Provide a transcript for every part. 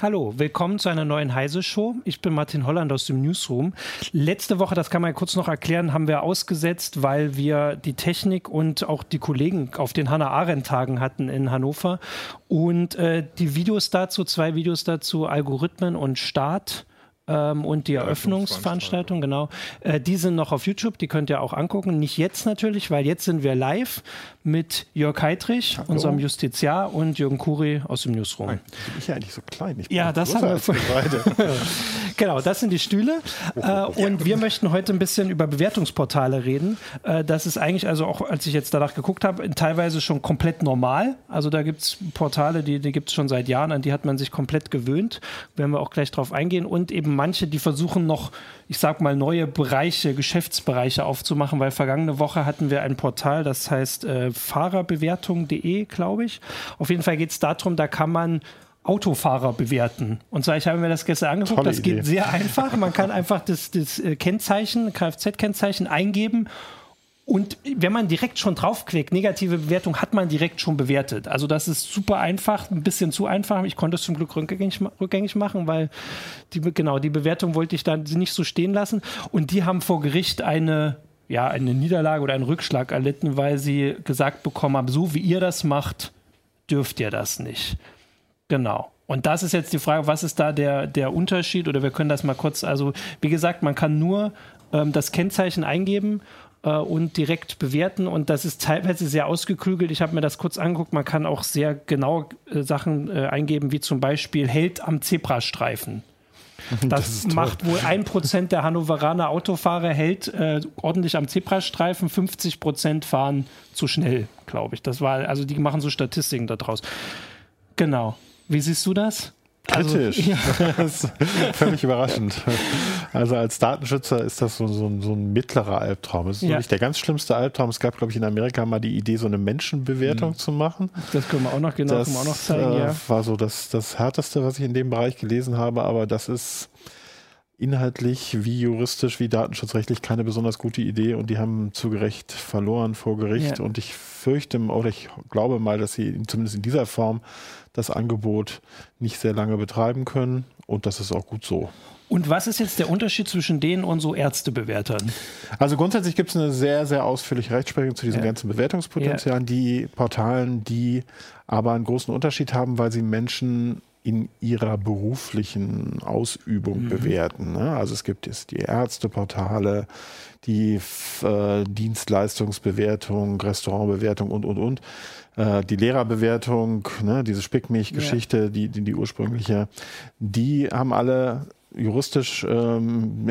Hallo, willkommen zu einer neuen Heise-Show. Ich bin Martin Holland aus dem Newsroom. Letzte Woche, das kann man kurz noch erklären, haben wir ausgesetzt, weil wir die Technik und auch die Kollegen auf den Hannah-Arendt-Tagen hatten in Hannover. Und äh, die Videos dazu, zwei Videos dazu, Algorithmen und Staat ähm, und die Eröffnungsveranstaltung, genau. Äh, die sind noch auf YouTube, die könnt ihr auch angucken. Nicht jetzt natürlich, weil jetzt sind wir live mit Jörg Heidrich, Hallo. unserem Justiziar, und Jürgen Kuri aus dem Newsroom. Nein, bin ich ja eigentlich so klein. Ich ja, das haben wir beide. genau, das sind die Stühle. Äh, und wir möchten heute ein bisschen über Bewertungsportale reden. Äh, das ist eigentlich, also auch als ich jetzt danach geguckt habe, teilweise schon komplett normal. Also da gibt es Portale, die, die gibt es schon seit Jahren, an die hat man sich komplett gewöhnt. Werden wir auch gleich drauf eingehen. Und eben manche, die versuchen noch, ich sag mal, neue Bereiche, Geschäftsbereiche aufzumachen, weil vergangene Woche hatten wir ein Portal, das heißt äh, fahrerbewertung.de, glaube ich. Auf jeden Fall geht es darum, da kann man Autofahrer bewerten. Und zwar, ich habe mir das gestern angeguckt, Tolle das Idee. geht sehr einfach. Man kann einfach das, das äh, Kennzeichen, Kfz-Kennzeichen eingeben und wenn man direkt schon draufklickt, negative Bewertung hat man direkt schon bewertet. Also das ist super einfach, ein bisschen zu einfach. Ich konnte es zum Glück rückgängig, rückgängig machen, weil die, genau, die Bewertung wollte ich dann nicht so stehen lassen. Und die haben vor Gericht eine, ja, eine Niederlage oder einen Rückschlag erlitten, weil sie gesagt bekommen haben, so wie ihr das macht, dürft ihr das nicht. Genau. Und das ist jetzt die Frage, was ist da der, der Unterschied? Oder wir können das mal kurz, also wie gesagt, man kann nur ähm, das Kennzeichen eingeben äh, und direkt bewerten. Und das ist teilweise sehr ausgeklügelt. Ich habe mir das kurz angeguckt. Man kann auch sehr genau äh, Sachen äh, eingeben, wie zum Beispiel hält am Zebrastreifen. Das, das macht wohl ein Prozent der Hannoveraner Autofahrer hält äh, ordentlich am Zebrastreifen, 50 Prozent fahren zu schnell, glaube ich. Das war, also die machen so Statistiken daraus. Genau. Wie siehst du das? Kritisch. Also, ja. das ist völlig überraschend. Also als Datenschützer ist das so, so, so ein mittlerer Albtraum. Es ist ja. nicht der ganz schlimmste Albtraum. Es gab, glaube ich, in Amerika mal die Idee, so eine Menschenbewertung mhm. zu machen. Das können wir auch noch genau das, auch noch zeigen. Äh, ja. war so das, das Härteste, was ich in dem Bereich gelesen habe, aber das ist inhaltlich wie juristisch wie datenschutzrechtlich keine besonders gute Idee und die haben zu Gerecht verloren vor Gericht ja. und ich fürchte oder ich glaube mal, dass sie zumindest in dieser Form das Angebot nicht sehr lange betreiben können und das ist auch gut so. Und was ist jetzt der Unterschied zwischen denen und so Ärztebewertern? Also grundsätzlich gibt es eine sehr, sehr ausführliche Rechtsprechung zu diesen ja. ganzen Bewertungspotenzialen, ja. die Portalen, die aber einen großen Unterschied haben, weil sie Menschen in ihrer beruflichen Ausübung mhm. bewerten. Ne? Also es gibt jetzt die Ärzteportale, die äh, Dienstleistungsbewertung, Restaurantbewertung und, und, und. Äh, die Lehrerbewertung, ne, diese Spickmilch-Geschichte, ja. die, die, die ursprüngliche, die haben alle juristisch ähm,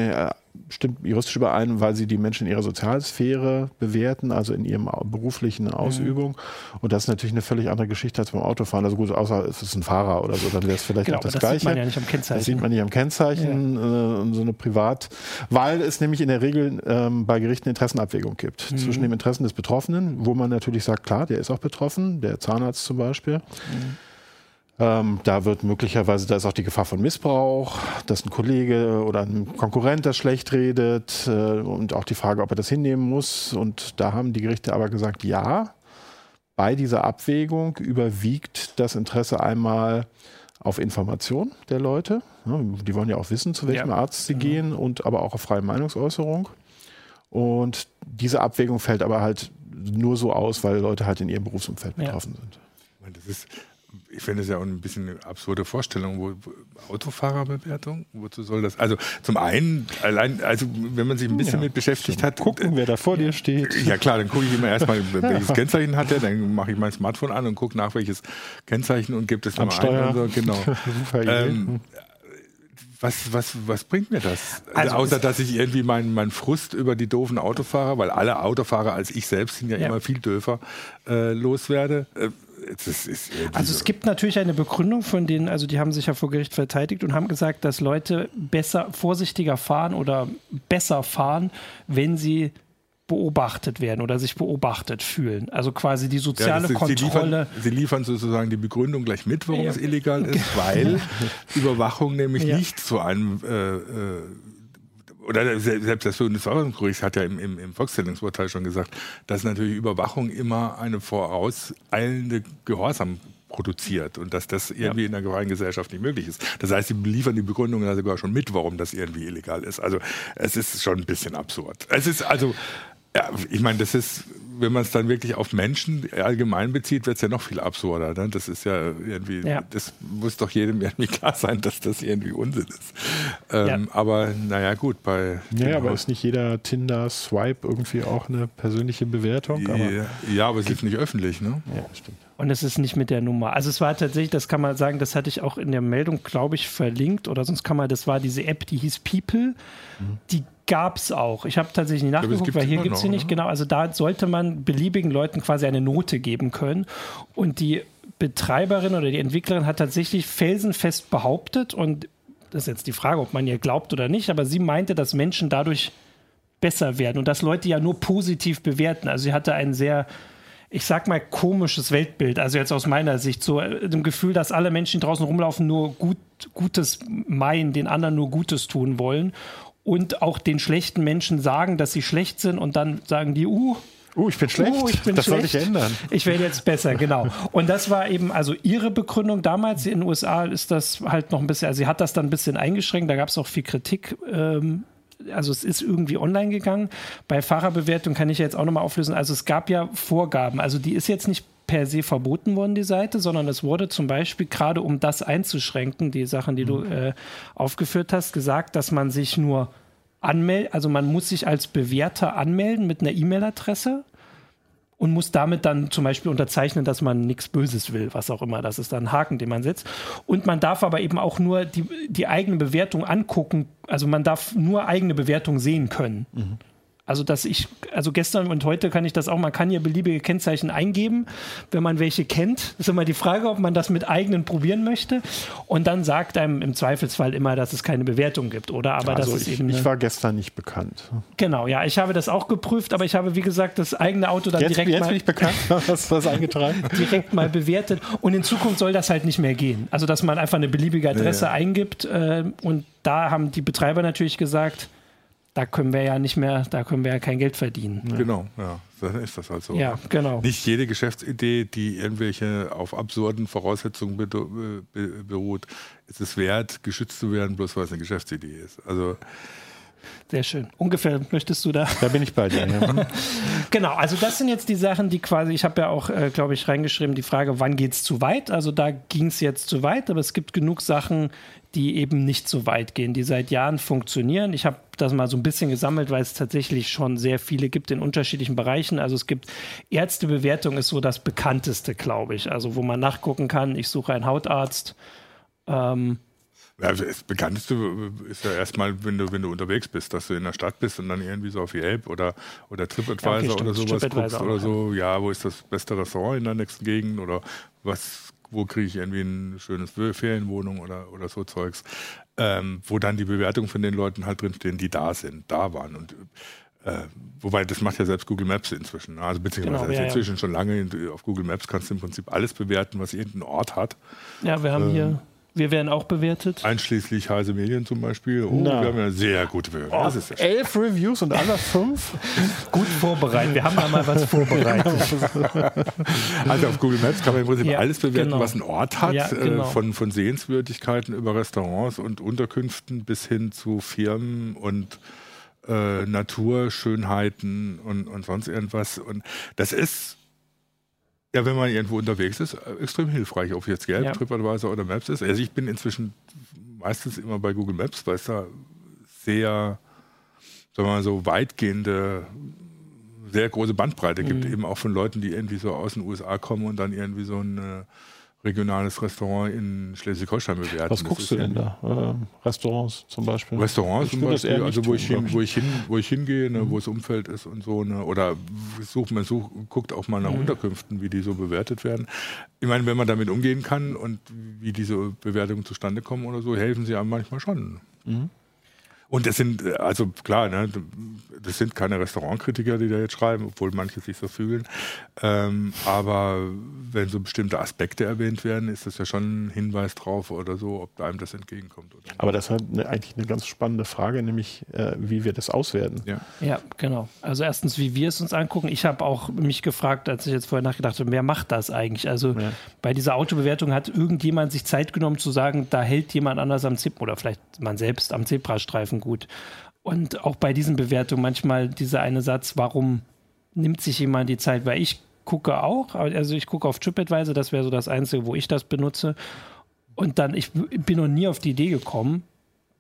stimmt juristisch überein, weil sie die Menschen in ihrer Sozialsphäre bewerten, also in ihrem beruflichen mhm. Ausübung. Mhm. Und das ist natürlich eine völlig andere Geschichte als beim Autofahren. Also gut, außer es ist ein Fahrer oder so, dann wäre es vielleicht genau, das, das Gleiche. Das sieht man ja nicht am Kennzeichen. Das sieht man nicht am Kennzeichen, ja. äh, so eine Privat, weil es nämlich in der Regel ähm, bei Gerichten Interessenabwägung gibt mhm. zwischen dem Interesse des Betroffenen, wo man natürlich sagt, klar, der ist auch betroffen, der Zahnarzt zum Beispiel. Mhm ähm, da wird möglicherweise, da ist auch die Gefahr von Missbrauch, dass ein Kollege oder ein Konkurrent das schlecht redet äh, und auch die Frage, ob er das hinnehmen muss. Und da haben die Gerichte aber gesagt, ja, bei dieser Abwägung überwiegt das Interesse einmal auf Information der Leute. Die wollen ja auch wissen, zu welchem ja. Arzt sie mhm. gehen und aber auch auf freie Meinungsäußerung. Und diese Abwägung fällt aber halt nur so aus, weil Leute halt in ihrem Berufsumfeld betroffen ja. sind. Das ist ich finde es ja auch ein bisschen eine absurde Vorstellung, wo, wo, Autofahrerbewertung, wozu soll das? Also zum einen, allein, also wenn man sich ein bisschen ja, mit beschäftigt hat. Gucken, wer da vor dir steht. Ja klar, dann gucke ich immer erstmal, welches Kennzeichen hat er, dann mache ich mein Smartphone an und gucke nach, welches Kennzeichen und gebe das dann ein. So. Genau. ähm, was, was, was bringt mir das? Also Außer, dass ich irgendwie meinen mein Frust über die doofen Autofahrer, weil alle Autofahrer als ich selbst sind ja, ja. immer viel döfer, äh, loswerde. Äh, also es gibt natürlich eine Begründung von denen, also die haben sich ja vor Gericht verteidigt und haben gesagt, dass Leute besser, vorsichtiger fahren oder besser fahren, wenn sie beobachtet werden oder sich beobachtet fühlen. Also quasi die soziale ja, ist, Kontrolle. Sie liefern, sie liefern, sozusagen die Begründung gleich mit, warum ja. es illegal ist, weil Überwachung nämlich ja. nicht zu einem äh, äh, oder selbst das Bundesverfassungsgericht hat ja im, im, im Volkszählungsurteil schon gesagt, dass natürlich Überwachung immer eine vorauseilende Gehorsamkeit produziert und dass das irgendwie ja. in der freien Gesellschaft nicht möglich ist. Das heißt, sie liefern die Begründung ja sogar schon mit, warum das irgendwie illegal ist. Also es ist schon ein bisschen absurd. Es ist also, ja, ich meine, das ist wenn man es dann wirklich auf Menschen allgemein bezieht, wird es ja noch viel absurder. Ne? Das ist ja irgendwie, ja. das muss doch jedem irgendwie klar sein, dass das irgendwie Unsinn ist. Ähm, ja. Aber naja, gut, bei. Ja, aber ist nicht jeder Tinder-Swipe irgendwie auch eine persönliche Bewertung? Aber ja, ja, aber es ist nicht öffentlich, ne? Ja, stimmt. Und es ist nicht mit der Nummer. Also es war tatsächlich, das kann man sagen, das hatte ich auch in der Meldung, glaube ich, verlinkt oder sonst kann man, das war diese App, die hieß People. Mhm. Die gab es auch. Ich habe tatsächlich nicht nachgeguckt, weil hier gibt es sie nicht. Genau, also da sollte man beliebigen Leuten quasi eine Note geben können. Und die Betreiberin oder die Entwicklerin hat tatsächlich felsenfest behauptet, und das ist jetzt die Frage, ob man ihr glaubt oder nicht, aber sie meinte, dass Menschen dadurch besser werden und dass Leute ja nur positiv bewerten. Also sie hatte ein sehr ich sag mal, komisches Weltbild. Also jetzt aus meiner Sicht, so äh, dem Gefühl, dass alle Menschen, die draußen rumlaufen, nur gut, Gutes meinen, den anderen nur Gutes tun wollen und auch den schlechten Menschen sagen, dass sie schlecht sind und dann sagen die, uh, Uh, ich bin schlecht. Uh, ich bin das schlecht. sollte ich ändern. Ich werde jetzt besser, genau. Und das war eben also ihre Begründung damals. In den USA ist das halt noch ein bisschen, also sie hat das dann ein bisschen eingeschränkt. Da gab es auch viel Kritik. Ähm, also es ist irgendwie online gegangen. Bei Fahrerbewertung kann ich jetzt auch nochmal auflösen. Also es gab ja Vorgaben. Also die ist jetzt nicht per se verboten worden, die Seite, sondern es wurde zum Beispiel gerade um das einzuschränken, die Sachen, die du mhm. äh, aufgeführt hast, gesagt, dass man sich nur anmeldet, also man muss sich als Bewerter anmelden mit einer E-Mail-Adresse und muss damit dann zum Beispiel unterzeichnen, dass man nichts Böses will, was auch immer. Das ist dann ein Haken, den man setzt. Und man darf aber eben auch nur die, die eigene Bewertung angucken. Also man darf nur eigene Bewertung sehen können. Mhm. Also, dass ich, also gestern und heute kann ich das auch, man kann hier beliebige Kennzeichen eingeben, wenn man welche kennt. ist immer die Frage, ob man das mit eigenen probieren möchte. Und dann sagt einem im Zweifelsfall immer, dass es keine Bewertung gibt, oder? Aber also das ist ich, eben. Ich war gestern nicht bekannt. Genau, ja, ich habe das auch geprüft, aber ich habe, wie gesagt, das eigene Auto dann jetzt, direkt jetzt mal. Jetzt bin ich bekannt, was, was eingetragen. direkt mal bewertet. Und in Zukunft soll das halt nicht mehr gehen. Also, dass man einfach eine beliebige Adresse ja. eingibt. Äh, und da haben die Betreiber natürlich gesagt, da können wir ja nicht mehr, da können wir ja kein Geld verdienen. Genau, ja, dann ist das halt so. Ja, genau. Nicht jede Geschäftsidee, die irgendwelche auf absurden Voraussetzungen beruht, ist es wert, geschützt zu werden, bloß weil es eine Geschäftsidee ist. Also sehr schön. Ungefähr möchtest du da? Da bin ich bei dir. Ja. genau, also das sind jetzt die Sachen, die quasi, ich habe ja auch, äh, glaube ich, reingeschrieben, die Frage, wann geht es zu weit? Also da ging es jetzt zu weit, aber es gibt genug Sachen, die eben nicht so weit gehen, die seit Jahren funktionieren. Ich habe das mal so ein bisschen gesammelt, weil es tatsächlich schon sehr viele gibt in unterschiedlichen Bereichen. Also es gibt Ärztebewertung ist so das bekannteste, glaube ich. Also wo man nachgucken kann, ich suche einen Hautarzt. Ähm, ja, das Bekannteste ist ja erstmal, wenn du, wenn du unterwegs bist, dass du in der Stadt bist und dann irgendwie so auf Yelp oder, oder TripAdvisor ja, okay, oder sowas guckst oder so, ja, wo ist das beste Restaurant in der nächsten Gegend oder was wo kriege ich irgendwie ein schönes Ferienwohnung oder, oder so Zeugs, ähm, wo dann die Bewertungen von den Leuten halt drinstehen, die da sind, da waren. Und äh, wobei das macht ja selbst Google Maps inzwischen. Ne? Also beziehungsweise genau, ja, inzwischen ja. schon lange auf Google Maps kannst du im Prinzip alles bewerten, was irgendein Ort hat. Ja, wir haben ähm, hier wir werden auch bewertet. Einschließlich Heise Medien zum Beispiel. Oh, wir haben ja sehr gute Bewertungen. Oh, ja elf Reviews und alle fünf. Gut vorbereitet. Wir haben da mal was vorbereitet. also auf Google Maps kann man im Prinzip ja, alles bewerten, genau. was ein Ort hat. Ja, äh, genau. von, von Sehenswürdigkeiten über Restaurants und Unterkünften bis hin zu Firmen und äh, Naturschönheiten und, und sonst irgendwas. Und das ist ja, wenn man irgendwo unterwegs ist, äh, extrem hilfreich, ob jetzt Gelb, ja. TripAdvisor oder Maps ist. Also ich bin inzwischen meistens immer bei Google Maps, weil es da sehr, sagen wir mal so, weitgehende, sehr große Bandbreite mhm. gibt, eben auch von Leuten, die irgendwie so aus den USA kommen und dann irgendwie so ein äh, regionales Restaurant in Schleswig-Holstein bewerten. Was guckst du denn da? Äh, Restaurants zum Beispiel? Restaurants zum Beispiel, also wo, tun, ich hin, wo, ich hin, wo ich hingehe, ne, mhm. wo das Umfeld ist und so. Ne, oder sucht man such, guckt auch mal nach mhm. Unterkünften, wie die so bewertet werden. Ich meine, wenn man damit umgehen kann und wie diese Bewertungen zustande kommen oder so, helfen sie einem manchmal schon. Mhm. Und es sind, äh, also klar, ne, das sind keine Restaurantkritiker, die da jetzt schreiben, obwohl manche sich so fühlen. Ähm, aber wenn so bestimmte Aspekte erwähnt werden, ist das ja schon ein Hinweis drauf oder so, ob einem das entgegenkommt. aber das ist eine, eigentlich eine ganz spannende Frage, nämlich äh, wie wir das auswerten. Ja. ja, genau. Also erstens, wie wir es uns angucken. Ich habe auch mich gefragt, als ich jetzt vorher nachgedacht habe, wer macht das eigentlich? Also ja. bei dieser Autobewertung hat irgendjemand sich Zeit genommen zu sagen, da hält jemand anders am Zip oder vielleicht man selbst am Zebrastreifen gut. Und auch bei diesen Bewertungen manchmal dieser eine Satz, warum nimmt sich jemand die Zeit? Weil ich gucke auch, also ich gucke auf TripAdvisor, das wäre so das Einzige, wo ich das benutze. Und dann, ich bin noch nie auf die Idee gekommen,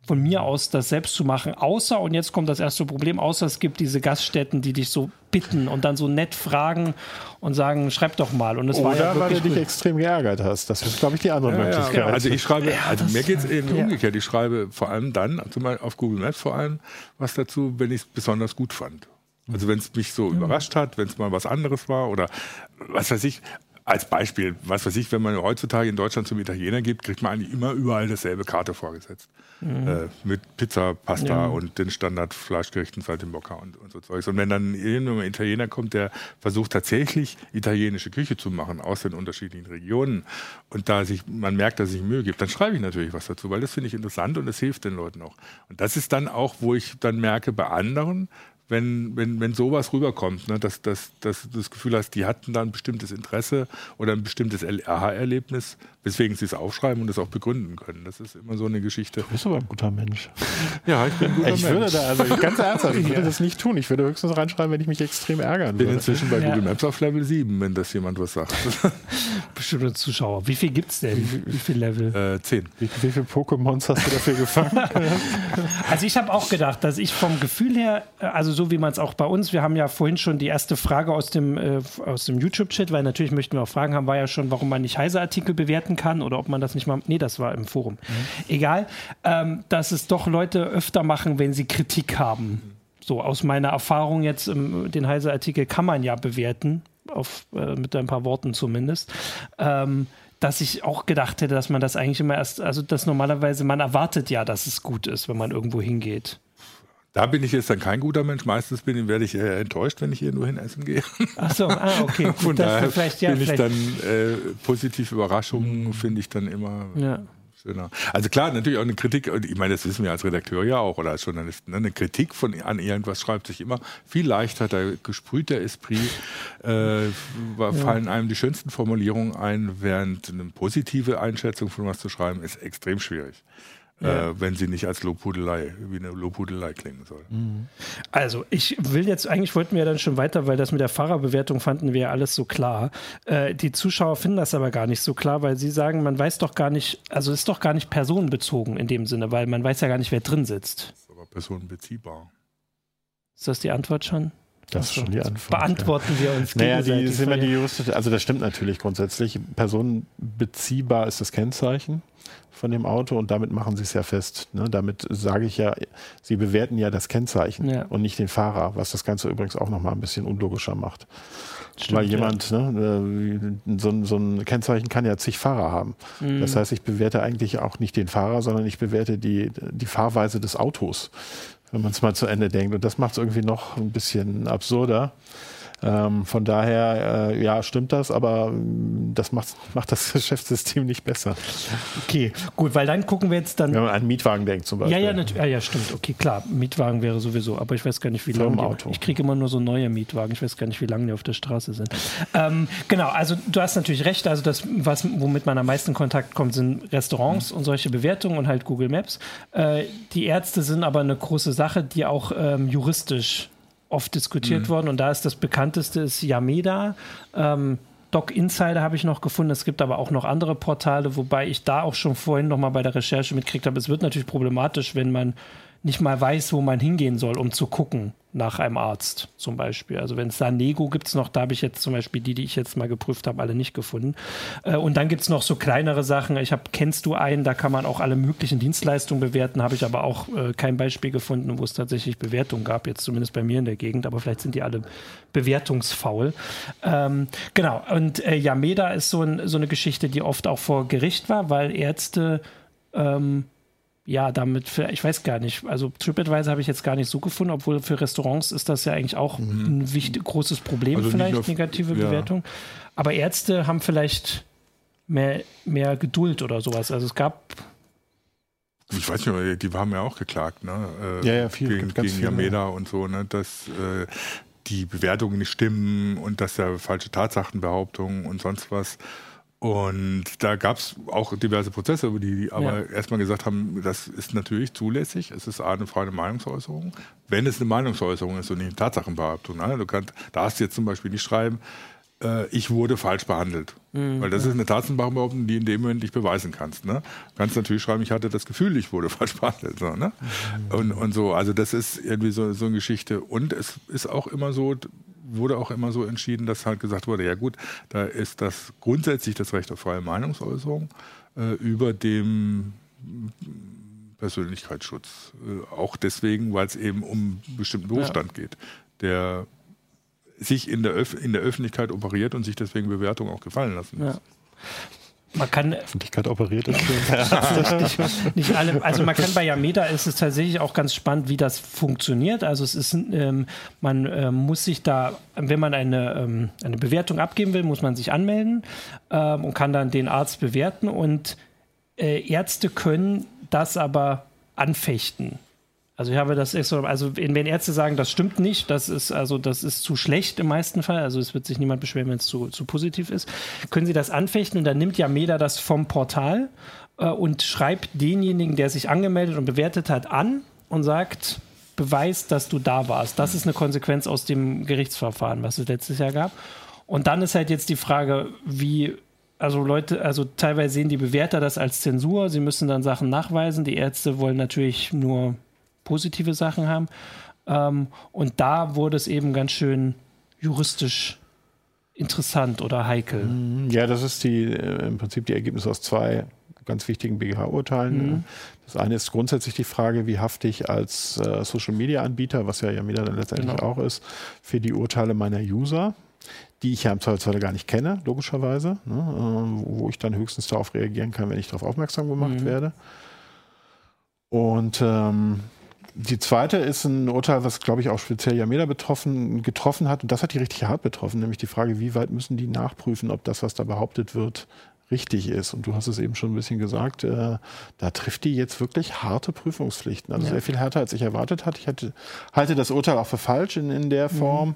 von mir aus das selbst zu machen, außer, und jetzt kommt das erste Problem, außer es gibt diese Gaststätten, die dich so bitten und dann so nett fragen und sagen, schreib doch mal. Und es Oder war ja weil du dich extrem geärgert hast. Das ist, glaube ich, die andere ja, Möglichkeit. Ja, also ich schreibe, also mir geht es eben umgekehrt. Ich schreibe vor allem dann, zum Beispiel auf Google Maps vor allem, was dazu, wenn ich es besonders gut fand. Also wenn es mich so mhm. überrascht hat, wenn es mal was anderes war oder was weiß ich, als Beispiel, was weiß ich, wenn man heutzutage in Deutschland zum Italiener geht, kriegt man eigentlich immer überall dasselbe Karte vorgesetzt. Mhm. Äh, mit Pizza, Pasta ja. und den Standardfleischgerichten, Saltimbocca und, und so Zeugs. Und wenn dann irgendein Italiener kommt, der versucht tatsächlich italienische Küche zu machen aus den unterschiedlichen Regionen und da sich, man merkt, dass es sich Mühe gibt, dann schreibe ich natürlich was dazu, weil das finde ich interessant und es hilft den Leuten auch. Und das ist dann auch, wo ich dann merke, bei anderen wenn, wenn, wenn sowas rüberkommt, ne, dass, dass, dass du das Gefühl hast, die hatten da ein bestimmtes Interesse oder ein bestimmtes Aha-Erlebnis, weswegen sie es aufschreiben und es auch begründen können. Das ist immer so eine Geschichte. Du bist aber ein guter Mensch. Ja, ich bin ein guter ich Mensch. Würde da, also ganz ernsthaft, ich würde das nicht tun. Ich würde höchstens reinschreiben, wenn ich mich extrem ärgern würde. Ich bin inzwischen bei ja. Google Maps auf Level 7, wenn das jemand was sagt. Bestimmte Zuschauer. Wie viel gibt es denn? Wie, wie viel Level? Äh, zehn. Wie, wie viele Pokémons hast du dafür gefangen? also ich habe auch gedacht, dass ich vom Gefühl her, äh, also so wie man es auch bei uns, wir haben ja vorhin schon die erste Frage aus dem, äh, aus dem YouTube-Chat, weil natürlich möchten wir auch Fragen haben, war ja schon, warum man nicht Heise-Artikel bewerten kann oder ob man das nicht mal, nee, das war im Forum. Mhm. Egal, ähm, dass es doch Leute öfter machen, wenn sie Kritik haben. So aus meiner Erfahrung jetzt, ähm, den Heise-Artikel kann man ja bewerten, auf, äh, mit ein paar Worten zumindest. Ähm, dass ich auch gedacht hätte, dass man das eigentlich immer erst, also dass normalerweise man erwartet ja, dass es gut ist, wenn man irgendwo hingeht. Da bin ich jetzt dann kein guter Mensch. Meistens bin, werde ich eher enttäuscht, wenn ich irgendwo hin essen gehe. Ach so, ah, okay. Von daher vielleicht, ja, bin ich dann äh, positive Überraschungen, mhm. finde ich dann immer ja. schöner. Also klar, natürlich auch eine Kritik, ich meine, das wissen wir als Redakteur ja auch oder als Journalisten, ne? eine Kritik von an irgendwas schreibt sich immer viel leichter, da gesprüht der Esprit, äh, fallen ja. einem die schönsten Formulierungen ein, während eine positive Einschätzung von was zu schreiben, ist extrem schwierig ja. äh, wenn sie nicht als Lobhudelei, wie eine Lobhudelei klingen soll. Mhm. Also ich will jetzt, eigentlich wollten wir ja dann schon weiter, weil das mit der Fahrerbewertung fanden wir ja alles so klar. Äh, die Zuschauer finden das aber gar nicht so klar, weil sie sagen, man weiß doch gar nicht, also ist doch gar nicht personenbezogen in dem Sinne, weil man weiß ja gar nicht, wer drin sitzt. Das ist aber personenbeziehbar. Ist das die Antwort schon? Das ist schon die Antwort. Beantworten ja. wir uns Naja, die ist immer die juristische, also das stimmt natürlich grundsätzlich. Personenbeziehbar ist das Kennzeichen von dem Auto und damit machen sie es ja fest. Ne? Damit sage ich ja, sie bewerten ja das Kennzeichen ja. und nicht den Fahrer, was das Ganze übrigens auch nochmal ein bisschen unlogischer macht. Stimmt, Weil jemand, ja. ne, äh, so, so, ein Kennzeichen kann ja zig Fahrer haben. Mhm. Das heißt, ich bewerte eigentlich auch nicht den Fahrer, sondern ich bewerte die, die Fahrweise des Autos, wenn man es mal zu Ende denkt. Und das macht es irgendwie noch ein bisschen absurder. Ähm, von daher, äh, ja, stimmt das, aber ähm, das macht, macht das Geschäftssystem nicht besser. Okay, gut, weil dann gucken wir jetzt dann. Wenn man an Mietwagen denkt zum Beispiel. Ja, ja, natürlich. Ja, ja, stimmt. Okay, klar. Mietwagen wäre sowieso, aber ich weiß gar nicht, wie lange. Auto. Ich kriege immer nur so neue Mietwagen. Ich weiß gar nicht, wie lange die auf der Straße sind. Ähm, genau, also du hast natürlich recht. Also das, was, womit man am meisten Kontakt kommt, sind Restaurants mhm. und solche Bewertungen und halt Google Maps. Äh, die Ärzte sind aber eine große Sache, die auch ähm, juristisch oft diskutiert mhm. worden und da ist das bekannteste ist Yameda. Ähm, Doc Insider habe ich noch gefunden. Es gibt aber auch noch andere Portale, wobei ich da auch schon vorhin noch mal bei der Recherche mitgekriegt habe, es wird natürlich problematisch, wenn man nicht mal weiß, wo man hingehen soll, um zu gucken nach einem Arzt zum Beispiel. Also wenn es da Nego gibt es noch, da habe ich jetzt zum Beispiel die, die ich jetzt mal geprüft habe, alle nicht gefunden. Äh, und dann gibt es noch so kleinere Sachen. Ich habe, kennst du einen, da kann man auch alle möglichen Dienstleistungen bewerten, habe ich aber auch äh, kein Beispiel gefunden, wo es tatsächlich Bewertungen gab, jetzt zumindest bei mir in der Gegend, aber vielleicht sind die alle bewertungsfaul. Ähm, genau, und äh, Yameda ist so, ein, so, eine Geschichte, die oft auch vor Gericht war, weil Ärzte ähm, ja, damit, für, ich weiß gar nicht, also TripAdvisor habe ich jetzt gar nicht so gefunden, obwohl für Restaurants ist das ja eigentlich auch mhm. ein wichtig, großes Problem, also vielleicht, auf, negative ja. Bewertung. Aber Ärzte haben vielleicht mehr, mehr Geduld oder sowas. Also es gab. Ich weiß nicht, die haben ja auch geklagt, ne? Äh, ja, ja, viel, gegen, gegen viel, Yameda ja. und so, ne? Dass äh, die Bewertungen nicht stimmen und dass da falsche Tatsachenbehauptungen und sonst was. Und da gab es auch diverse Prozesse, die aber ja. erstmal gesagt haben, das ist natürlich zulässig. Es ist eine freie Meinungsäußerung, wenn es eine Meinungsäußerung ist und nicht eine Tatsachenbehauptung. Ne? Du kannst, darfst jetzt zum Beispiel nicht schreiben, äh, ich wurde falsch behandelt. Mhm. Weil das ist eine Tatsachenbehauptung, die in dem Moment nicht beweisen kannst. Ne? Du kannst natürlich schreiben, ich hatte das Gefühl, ich wurde falsch behandelt. So, ne? Mhm. und, und so, also das ist irgendwie so, so eine Geschichte. Und es ist auch immer so, wurde auch immer so entschieden, dass halt gesagt wurde, ja gut, da ist das grundsätzlich das Recht auf freie Meinungsäußerung äh, über dem Persönlichkeitsschutz. Äh, auch deswegen, weil es eben um bestimmten Berufsstand ja. geht, der sich in der, Öf in der Öffentlichkeit operiert und sich deswegen Bewertungen auch gefallen lassen muss. Ja. Man kann Öffentlichkeit operiert ist nicht, nicht alle, also man kann bei Yameda ist es tatsächlich auch ganz spannend, wie das funktioniert. Also es ist, ähm, man äh, muss sich da, wenn man eine, ähm, eine Bewertung abgeben will, muss man sich anmelden ähm, und kann dann den Arzt bewerten und äh, Ärzte können das aber anfechten. Also ich habe das extra, also wenn Ärzte sagen, das stimmt nicht, das ist also das ist zu schlecht im meisten Fall, also es wird sich niemand beschweren, wenn es zu, zu positiv ist, können sie das anfechten und dann nimmt ja Meda das vom Portal äh, und schreibt denjenigen, der sich angemeldet und bewertet hat, an und sagt, beweist, dass du da warst. Das ist eine Konsequenz aus dem Gerichtsverfahren, was es letztes Jahr gab. Und dann ist halt jetzt die Frage, wie also Leute, also teilweise sehen die Bewerter das als Zensur, sie müssen dann Sachen nachweisen. Die Ärzte wollen natürlich nur positive Sachen haben. Ähm, und da wurde es eben ganz schön juristisch interessant oder heikel. Mhm. Ja, das ist die äh, im Prinzip die Ergebnisse aus zwei ganz wichtigen BGH-Urteilen. Mhm. Das eine ist grundsätzlich die Frage, wie hafte ich als äh, Social-Media-Anbieter, was ja Yamida dann letztendlich genau. auch ist, für die Urteile meiner User, die ich ja im Zweifelsfall gar nicht kenne, logischerweise, ne, äh, wo ich dann höchstens darauf reagieren kann, wenn ich darauf aufmerksam gemacht mhm. werde. Und ähm, die zweite ist ein Urteil, was, glaube ich, auch speziell Yameda betroffen, getroffen hat. Und das hat die richtig hart betroffen, nämlich die Frage, wie weit müssen die nachprüfen, ob das, was da behauptet wird, richtig ist. Und du hast es eben schon ein bisschen gesagt, äh, da trifft die jetzt wirklich harte Prüfungspflichten. Also ja. sehr viel härter, als ich erwartet hatte. Ich hatte, halte das Urteil auch für falsch in, in der mhm, Form.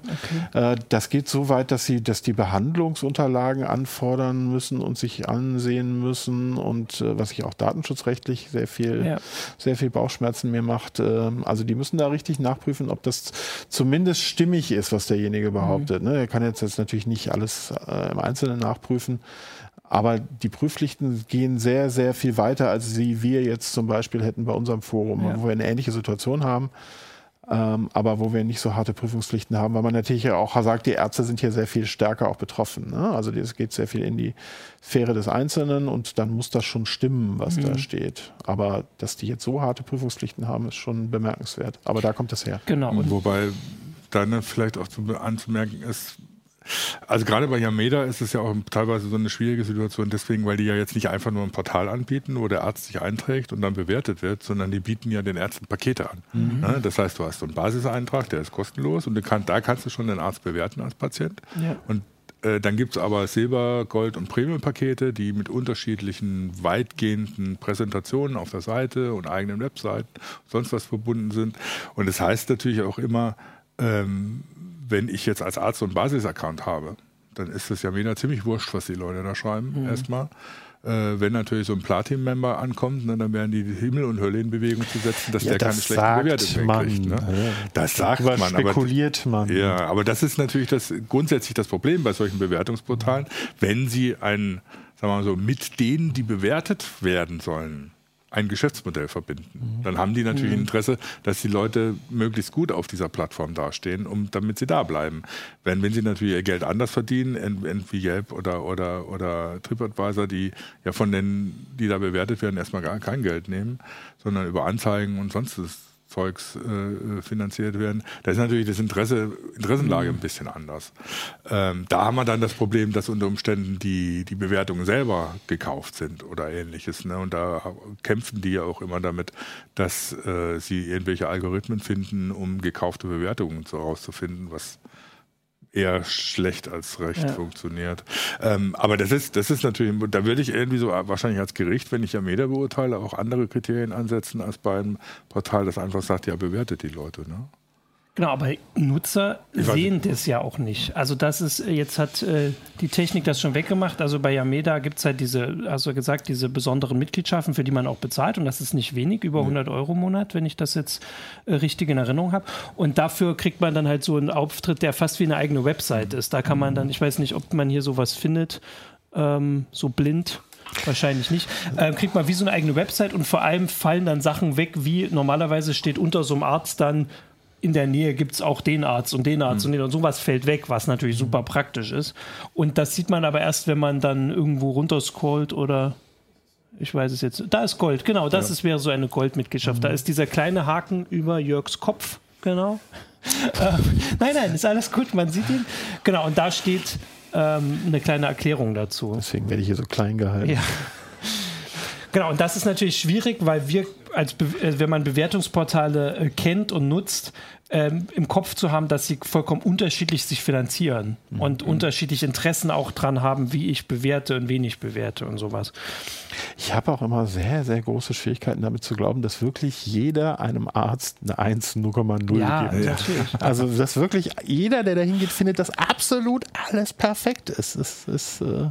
Okay. Äh, das geht so weit, dass sie, dass die Behandlungsunterlagen anfordern müssen und sich ansehen müssen und äh, was ich auch datenschutzrechtlich sehr viel, ja. sehr viel Bauchschmerzen mir macht. Ähm, also die müssen da richtig nachprüfen, ob das zumindest stimmig ist, was derjenige behauptet. Mhm. Er kann jetzt, jetzt natürlich nicht alles äh, im Einzelnen nachprüfen. Aber die Prüfpflichten gehen sehr, sehr viel weiter, als sie wir jetzt zum Beispiel hätten bei unserem Forum, ja. wo wir eine ähnliche Situation haben. Ähm, aber wo wir nicht so harte Prüfungspflichten haben, weil man natürlich auch sagt, die Ärzte sind hier sehr viel stärker auch betroffen. Ne? Also es geht sehr viel in die Sphäre des Einzelnen und dann muss das schon stimmen, was mhm. da steht. Aber dass die jetzt so harte Prüfungspflichten haben, ist schon bemerkenswert. Aber da kommt das her. Genau. Und wobei dann vielleicht auch anzumerken ist, also gerade bei Yameda ist es ja auch teilweise so eine schwierige Situation, deswegen, weil die ja jetzt nicht einfach nur ein Portal anbieten, wo der Arzt sich einträgt und dann bewertet wird, sondern die bieten ja den Ärzten Pakete an. Mhm. Ne? Das heißt, du hast so einen Basiseintrag, der ist kostenlos und kann, da kannst du schon den Arzt bewerten als Patient. Ja. Und äh, dann gibt es aber Silber-, Gold- und Premium-Pakete, die mit unterschiedlichen weitgehenden Präsentationen auf der Seite und eigenen Webseiten sonst was verbunden sind. Und das heißt natürlich auch immer, ähm, wenn ich jetzt als Arzt so einen Basis-Account habe, dann ist es ja mir ziemlich wurscht, was die Leute da schreiben, mhm. erstmal. Äh, wenn natürlich so ein Platin-Member ankommt, ne, dann werden die Himmel und Hölle in Bewegung zu setzen, dass ja, der das keine schlechte Bewertung man. kriegt. Ne? Ja, das sagt man. spekuliert aber, man. Ja, aber das ist natürlich das, grundsätzlich das Problem bei solchen Bewertungsportalen, wenn sie ein, sagen wir mal so, mit denen, die bewertet werden sollen, ein Geschäftsmodell verbinden. Mhm. Dann haben die natürlich mhm. Interesse, dass die Leute möglichst gut auf dieser Plattform dastehen, um, damit sie da bleiben. Wenn, wenn sie natürlich ihr Geld anders verdienen, wie Yelp oder, oder, oder TripAdvisor, die ja von den, die da bewertet werden, erstmal gar kein Geld nehmen, sondern über Anzeigen und sonst Zeugs äh, finanziert werden. Da ist natürlich das Interesse, Interessenlage ein bisschen anders. Ähm, da haben wir dann das Problem, dass unter Umständen die, die Bewertungen selber gekauft sind oder ähnliches. Ne? Und da kämpfen die ja auch immer damit, dass äh, sie irgendwelche Algorithmen finden, um gekaufte Bewertungen herauszufinden, was eher schlecht als recht ja. funktioniert. Ähm, aber das ist, das ist natürlich, da würde ich irgendwie so wahrscheinlich als Gericht, wenn ich Yameda beurteile, auch andere Kriterien ansetzen als bei einem Portal, das einfach sagt, ja, bewertet die Leute. Ne? Genau, aber Nutzer sehen das ja auch nicht. Also das ist, jetzt hat äh, die Technik das schon weggemacht. Also bei Yameda gibt es halt diese, also gesagt, diese besonderen Mitgliedschaften, für die man auch bezahlt. Und das ist nicht wenig, über 100 Euro im Monat, wenn ich das jetzt äh, richtig in Erinnerung habe. Und dafür kriegt man dann halt so einen Auftritt, der fast wie eine eigene Website ist. Da kann man dann, ich weiß nicht, ob man hier sowas findet, ähm, so blind. Wahrscheinlich nicht. Äh, kriegt man wie so eine eigene Website und vor allem fallen dann Sachen weg, wie normalerweise steht unter so einem Arzt dann in der Nähe gibt es auch den Arzt und den Arzt mhm. und den und sowas fällt weg, was natürlich super praktisch ist. Und das sieht man aber erst, wenn man dann irgendwo runterscrollt oder ich weiß es jetzt. Da ist Gold, genau, das ja. ist, wäre so eine Goldmitgliedschaft. Mhm. Da ist dieser kleine Haken über Jörgs Kopf, genau. äh, nein, nein, ist alles gut, man sieht ihn. Genau, und da steht ähm, eine kleine Erklärung dazu. Deswegen werde ich hier so klein gehalten. Ja. Genau, und das ist natürlich schwierig, weil wir, als äh, wenn man Bewertungsportale äh, kennt und nutzt, ähm, im Kopf zu haben, dass sie vollkommen unterschiedlich sich finanzieren mhm. und unterschiedliche Interessen auch dran haben, wie ich bewerte und wen ich bewerte und sowas. Ich habe auch immer sehr, sehr große Schwierigkeiten damit zu glauben, dass wirklich jeder einem Arzt eine 1 0,0 ja, gibt. Natürlich. Also, dass wirklich jeder, der da hingeht, findet, dass absolut alles perfekt ist. ist, ist äh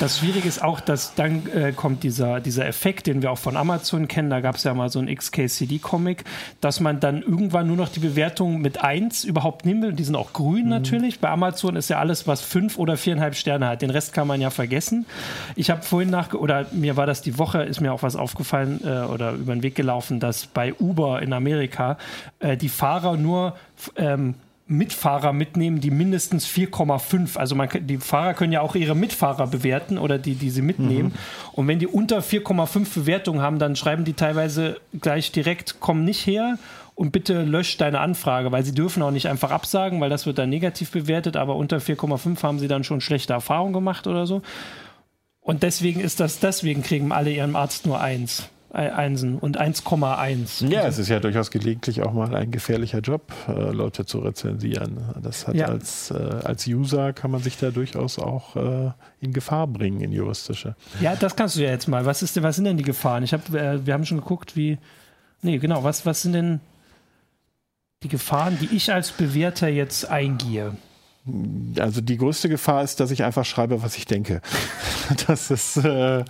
das Schwierige ist auch, dass dann äh, kommt dieser, dieser Effekt, den wir auch von Amazon kennen. Da gab es ja mal so einen XKCD-Comic, dass man dann irgendwann nur noch die Bewertung mit 1 überhaupt nehmen will. Die sind auch grün mhm. natürlich. Bei Amazon ist ja alles, was 5 oder 4,5 Sterne hat. Den Rest kann man ja vergessen. Ich habe vorhin nach, oder mir war war das die Woche, ist mir auch was aufgefallen äh, oder über den Weg gelaufen, dass bei Uber in Amerika äh, die Fahrer nur ähm, Mitfahrer mitnehmen, die mindestens 4,5. Also man, die Fahrer können ja auch ihre Mitfahrer bewerten oder die, die sie mitnehmen. Mhm. Und wenn die unter 4,5 Bewertungen haben, dann schreiben die teilweise gleich direkt, komm nicht her und bitte lösch deine Anfrage, weil sie dürfen auch nicht einfach absagen, weil das wird dann negativ bewertet, aber unter 4,5 haben sie dann schon schlechte Erfahrungen gemacht oder so. Und deswegen ist das, deswegen kriegen alle ihren Arzt nur eins. Einsen und 1,1. Ja, es ist ja durchaus gelegentlich auch mal ein gefährlicher Job, äh, Leute zu rezensieren. Das hat ja. als, äh, als User kann man sich da durchaus auch äh, in Gefahr bringen, in juristische. Ja, das kannst du ja jetzt mal. Was, ist, was sind denn die Gefahren? Ich hab, äh, wir haben schon geguckt, wie. Nee, genau, was, was sind denn die Gefahren, die ich als Bewerter jetzt eingehe? Also die größte Gefahr ist, dass ich einfach schreibe, was ich denke. Das ist, äh,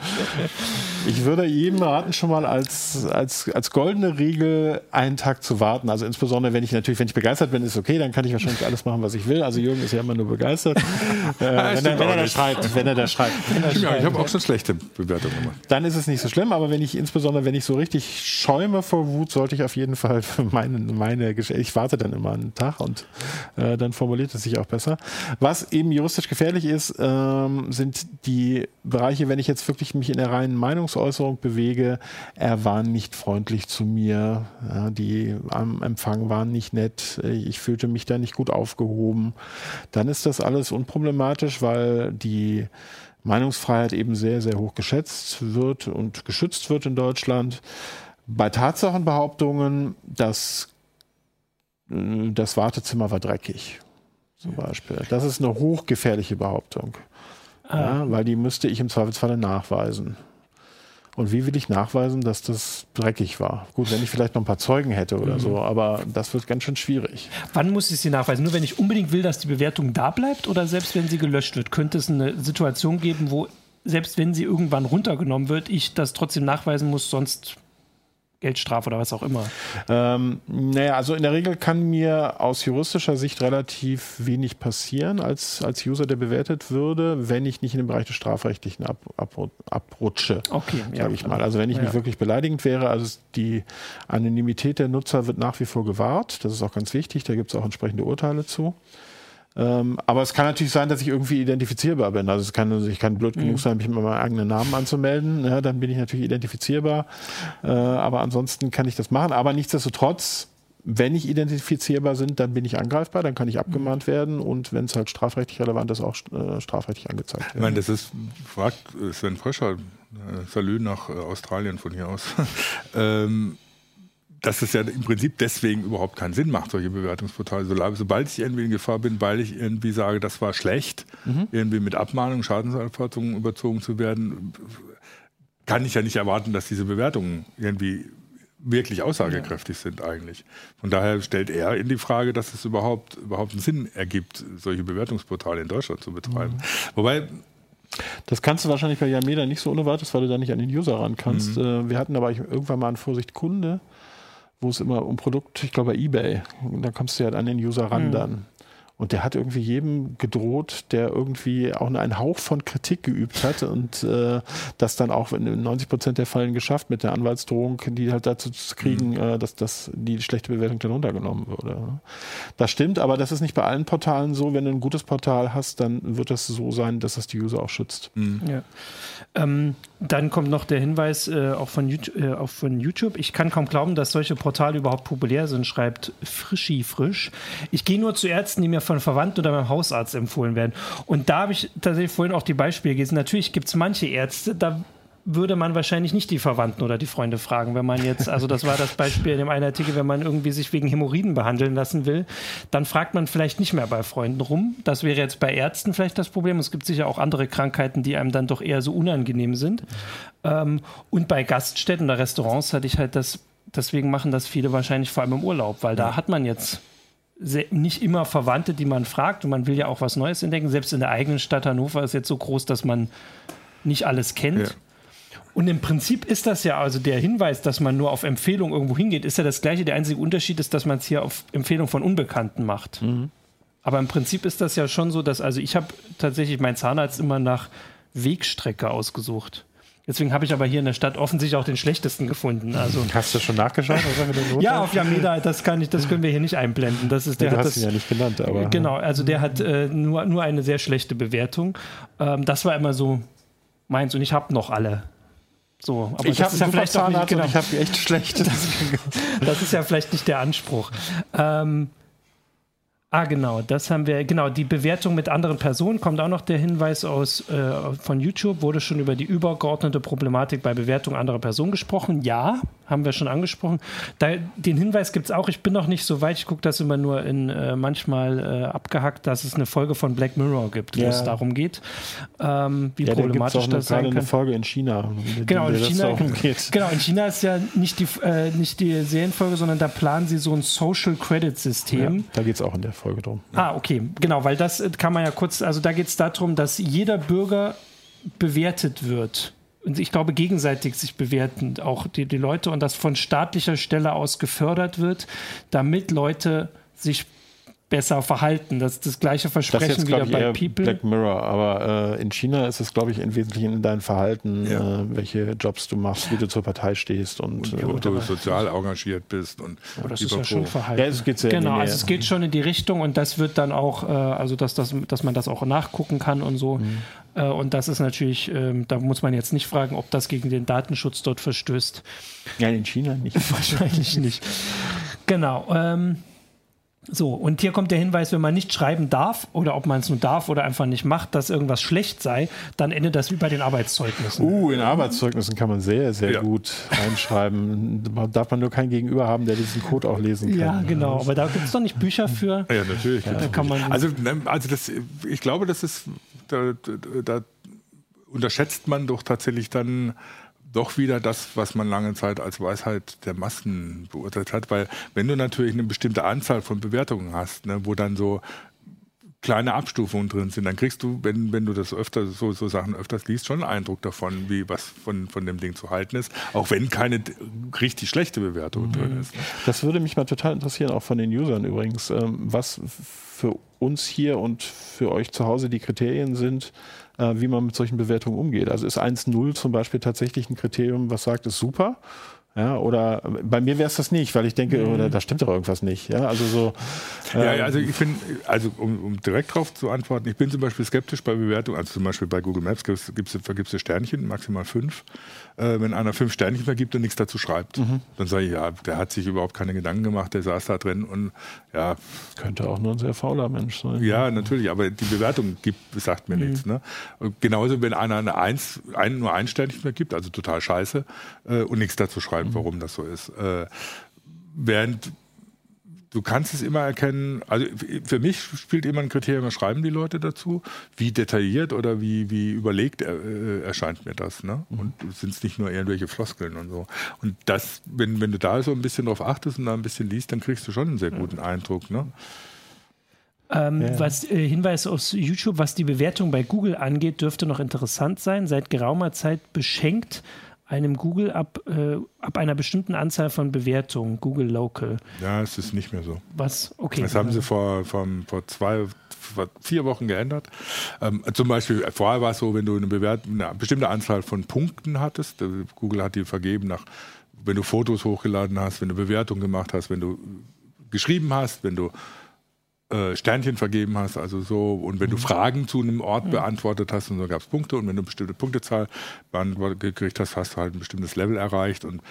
ich würde jedem raten, schon mal als, als, als goldene Regel einen Tag zu warten. Also insbesondere, wenn ich natürlich, wenn ich begeistert bin, ist okay, dann kann ich wahrscheinlich alles machen, was ich will. Also Jürgen ist ja immer nur begeistert. äh, wenn, er, wenn, er da schreibt, wenn er da schreibt. Wenn er ja, ich habe auch schon schlechte Bewertungen gemacht. Dann ist es nicht so schlimm, aber wenn ich, insbesondere wenn ich so richtig schäume vor Wut, sollte ich auf jeden Fall für meine, meine Geschichte, ich warte dann immer einen Tag und äh, dann formuliert es sich auch besser besser. Was eben juristisch gefährlich ist, ähm, sind die Bereiche, wenn ich jetzt wirklich mich in der reinen Meinungsäußerung bewege, er war nicht freundlich zu mir, ja, die am Empfang waren nicht nett, ich fühlte mich da nicht gut aufgehoben, dann ist das alles unproblematisch, weil die Meinungsfreiheit eben sehr, sehr hoch geschätzt wird und geschützt wird in Deutschland. Bei Tatsachenbehauptungen, dass äh, das Wartezimmer war dreckig zum Beispiel. Das ist eine hochgefährliche Behauptung. Ah. Ja, weil die müsste ich im Zweifelsfalle nachweisen. Und wie will ich nachweisen, dass das dreckig war? Gut, wenn ich vielleicht noch ein paar Zeugen hätte oder mhm. so, aber das wird ganz schön schwierig. Wann muss ich sie nachweisen? Nur wenn ich unbedingt will, dass die Bewertung da bleibt oder selbst wenn sie gelöscht wird? Könnte es eine Situation geben, wo selbst wenn sie irgendwann runtergenommen wird, ich das trotzdem nachweisen muss, sonst Geldstrafe oder was auch immer? Ähm, naja, also in der Regel kann mir aus juristischer Sicht relativ wenig passieren als, als User, der bewertet würde, wenn ich nicht in den Bereich des Strafrechtlichen ab, ab, abrutsche. Okay, ja, ich mal. Also wenn ich ja. nicht wirklich beleidigend wäre, also die Anonymität der Nutzer wird nach wie vor gewahrt. Das ist auch ganz wichtig. Da gibt es auch entsprechende Urteile zu. Ähm, aber es kann natürlich sein, dass ich irgendwie identifizierbar bin. Also es kann, also ich kann blöd mhm. genug sein, mich mit meinem eigenen Namen anzumelden. Ja, dann bin ich natürlich identifizierbar. Äh, aber ansonsten kann ich das machen. Aber nichtsdestotrotz wenn ich identifizierbar sind, dann bin ich angreifbar, dann kann ich abgemahnt werden und wenn es halt strafrechtlich relevant ist, auch äh, strafrechtlich angezeigt werden. Ich meine, das ist, fragt Sven Fröscher, äh, Salü nach äh, Australien von hier aus. ähm, dass es ja im Prinzip deswegen überhaupt keinen Sinn macht, solche Bewertungsportale. Sobald ich irgendwie in Gefahr bin, weil ich irgendwie sage, das war schlecht, mhm. irgendwie mit Abmahnung, Schadenserfahrung überzogen zu werden, kann ich ja nicht erwarten, dass diese Bewertungen irgendwie wirklich aussagekräftig ja. sind eigentlich. Von daher stellt er in die Frage, dass es überhaupt, überhaupt einen Sinn ergibt, solche Bewertungsportale in Deutschland zu betreiben. Mhm. Wobei das kannst du wahrscheinlich bei Yameda nicht so ohne weiteres, weil du da nicht an den User ran kannst. Mhm. Äh, wir hatten aber irgendwann mal einen Vorsicht Kunde, wo es immer um Produkt, ich glaube bei eBay, da kommst du ja an den User ran mhm. dann. Und der hat irgendwie jedem gedroht, der irgendwie auch nur einen Hauch von Kritik geübt hat und äh, das dann auch in 90 Prozent der Fällen geschafft mit der Anwaltsdrohung, die halt dazu zu kriegen, mhm. äh, dass, dass die schlechte Bewertung dann runtergenommen würde. Das stimmt, aber das ist nicht bei allen Portalen so. Wenn du ein gutes Portal hast, dann wird das so sein, dass das die User auch schützt. Mhm. Ja. Ähm, dann kommt noch der Hinweis äh, auch, von YouTube, äh, auch von YouTube. Ich kann kaum glauben, dass solche Portale überhaupt populär sind, schreibt Frischi Frisch. Ich gehe nur zu Ärzten, die mir von Verwandten oder meinem Hausarzt empfohlen werden. Und da habe ich tatsächlich vorhin auch die Beispiele gelesen. Natürlich gibt es manche Ärzte, da würde man wahrscheinlich nicht die Verwandten oder die Freunde fragen, wenn man jetzt, also das war das Beispiel in dem einen Artikel, wenn man irgendwie sich wegen Hämorrhoiden behandeln lassen will, dann fragt man vielleicht nicht mehr bei Freunden rum. Das wäre jetzt bei Ärzten vielleicht das Problem. Es gibt sicher auch andere Krankheiten, die einem dann doch eher so unangenehm sind. Ähm, und bei Gaststätten oder Restaurants hatte ich halt das, deswegen machen das viele wahrscheinlich vor allem im Urlaub, weil da hat man jetzt nicht immer Verwandte, die man fragt und man will ja auch was Neues entdecken. Selbst in der eigenen Stadt Hannover ist jetzt so groß, dass man nicht alles kennt. Ja. Und im Prinzip ist das ja, also der Hinweis, dass man nur auf Empfehlung irgendwo hingeht, ist ja das gleiche. Der einzige Unterschied ist, dass man es hier auf Empfehlung von Unbekannten macht. Mhm. Aber im Prinzip ist das ja schon so, dass, also ich habe tatsächlich meinen Zahnarzt immer nach Wegstrecke ausgesucht. Deswegen habe ich aber hier in der Stadt offensichtlich auch den schlechtesten gefunden. Also hast du schon nachgeschaut? ja, auf Yameda, das kann ich, das können wir hier nicht einblenden. Das ist, der ja, du hat hast das, ihn ja nicht genannt, aber genau. Also der hat äh, nur, nur eine sehr schlechte Bewertung. Ähm, das war immer so meins und ich habe noch alle. So, aber ich habe ja vielleicht Zahnarzt genau. ich habe echt schlecht. Das, das, ist ja vielleicht nicht der Anspruch. Ähm, Ah, genau, das haben wir, genau, die Bewertung mit anderen Personen, kommt auch noch der Hinweis aus äh, von YouTube, wurde schon über die übergeordnete Problematik bei Bewertung anderer Personen gesprochen. Ja, haben wir schon angesprochen. Da, den Hinweis gibt es auch, ich bin noch nicht so weit, ich gucke das immer nur in äh, manchmal äh, abgehackt, dass es eine Folge von Black Mirror gibt, wo ja. es darum geht, ähm, wie ja, problematisch das sein kann. eine Folge in China. Genau, in China, genau, in China ist ja nicht die, äh, nicht die Serienfolge, sondern da planen sie so ein Social Credit System. Ja, da geht es auch in der Folge drum. Ah, okay, genau, weil das kann man ja kurz, also da geht es darum, dass jeder Bürger bewertet wird. Und ich glaube, gegenseitig sich bewerten, auch die, die Leute, und das von staatlicher Stelle aus gefördert wird, damit Leute sich besser verhalten. Das ist das gleiche Versprechen das jetzt, wieder bei People. Black Mirror, aber äh, in China ist es, glaube ich, im Wesentlichen in deinem Verhalten, ja. äh, welche Jobs du machst, wie du zur Partei stehst und, und äh, ob du sozial engagiert bist und oh, das ist ja schon Verhalten. Ja, es geht sehr genau, also es geht schon in die Richtung und das wird dann auch, äh, also dass, das, dass man das auch nachgucken kann und so. Mhm. Äh, und das ist natürlich, ähm, da muss man jetzt nicht fragen, ob das gegen den Datenschutz dort verstößt. Ja, in China nicht. Wahrscheinlich nicht. Genau. Ähm, so, und hier kommt der Hinweis, wenn man nicht schreiben darf oder ob man es nur darf oder einfach nicht macht, dass irgendwas schlecht sei, dann endet das wie bei den Arbeitszeugnissen. Uh, in Arbeitszeugnissen kann man sehr, sehr ja. gut reinschreiben. Da darf man nur keinen Gegenüber haben, der diesen Code auch lesen kann. Ja, genau. Aber da gibt es doch nicht Bücher für. Ja, natürlich. Ja, kann man also, ne, also das, ich glaube, das ist, da, da unterschätzt man doch tatsächlich dann doch wieder das, was man lange Zeit als Weisheit der Massen beurteilt hat. Weil wenn du natürlich eine bestimmte Anzahl von Bewertungen hast, ne, wo dann so kleine Abstufungen drin sind, dann kriegst du, wenn, wenn du das öfter, so, so Sachen öfters liest, schon einen Eindruck davon, wie was von, von dem Ding zu halten ist, auch wenn keine richtig schlechte Bewertung mhm. drin ist. Das würde mich mal total interessieren, auch von den Usern übrigens, ähm, was für uns hier und für euch zu Hause die Kriterien sind, äh, wie man mit solchen Bewertungen umgeht. Also ist 1.0 zum Beispiel tatsächlich ein Kriterium, was sagt, ist super. Ja, oder bei mir wäre es das nicht, weil ich denke, mhm. da, stimmt doch irgendwas nicht. Ja, also so. Ähm, ja, also ich bin, also um, um, direkt darauf zu antworten, ich bin zum Beispiel skeptisch bei Bewertungen. Also zum Beispiel bei Google Maps gibt es vergibst du Sternchen, maximal fünf. Äh, wenn einer fünf Sternchen vergibt und nichts dazu schreibt, mhm. dann sage ich, ja, der hat sich überhaupt keine Gedanken gemacht, der saß da drin und ja. Könnte auch nur ein sehr fauler Mensch sein. Ja, natürlich, aber die Bewertung gibt, sagt mir mhm. nichts. Ne? Genauso, wenn einer eine Eins, ein, nur ein Sternchen vergibt, also total scheiße, äh, und nichts dazu schreibt beschreiben, warum das so ist. Äh, während du kannst es immer erkennen, also für mich spielt immer ein Kriterium, was schreiben die Leute dazu, wie detailliert oder wie, wie überlegt äh, erscheint mir das. Ne? Mhm. Und sind es nicht nur irgendwelche Floskeln und so. Und das, wenn, wenn du da so ein bisschen drauf achtest und da ein bisschen liest, dann kriegst du schon einen sehr guten Eindruck. Ne? Ähm, ja. Was äh, Hinweis aus YouTube, was die Bewertung bei Google angeht, dürfte noch interessant sein. Seit geraumer Zeit beschenkt einem Google ab, äh, ab einer bestimmten Anzahl von Bewertungen, Google Local. Ja, es ist nicht mehr so. Was? Okay. Das haben sie vor, vor, vor zwei, vor vier Wochen geändert. Ähm, zum Beispiel, vorher war es so, wenn du eine, Bewert eine bestimmte Anzahl von Punkten hattest, äh, Google hat die vergeben nach, wenn du Fotos hochgeladen hast, wenn du Bewertungen gemacht hast, wenn du geschrieben hast, wenn du äh, Sternchen vergeben hast, also so, und wenn du mhm. Fragen zu einem Ort mhm. beantwortet hast und so gab es Punkte und wenn du eine bestimmte Punktezahl beantwortet gekriegt hast, hast du halt ein bestimmtes Level erreicht und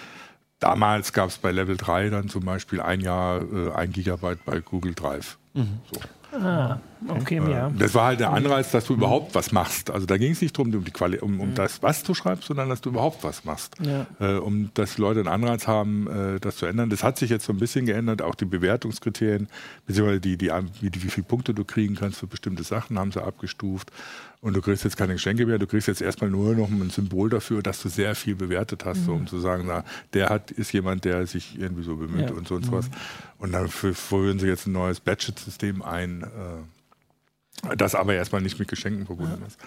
damals gab es bei Level 3 dann zum Beispiel ein Jahr äh, ein Gigabyte bei Google Drive. Mhm. So. Ah, okay, äh, ja. Das war halt der Anreiz, dass du überhaupt was machst. Also da ging es nicht darum, um, die Quali um, um das, was du schreibst, sondern dass du überhaupt was machst. Ja. Äh, um dass Leute einen Anreiz haben, äh, das zu ändern. Das hat sich jetzt so ein bisschen geändert. Auch die Bewertungskriterien, beziehungsweise die, die, wie, wie viele Punkte du kriegen kannst für bestimmte Sachen, haben sie abgestuft. Und du kriegst jetzt keine Geschenke mehr, du kriegst jetzt erstmal nur noch ein Symbol dafür, dass du sehr viel bewertet hast, mhm. so, um zu sagen, na, der hat, ist jemand, der sich irgendwie so bemüht ja. und so und so was. Mhm. Und dann führen sie jetzt ein neues Badget-System ein, äh, das aber erstmal nicht mit Geschenken verbunden ist.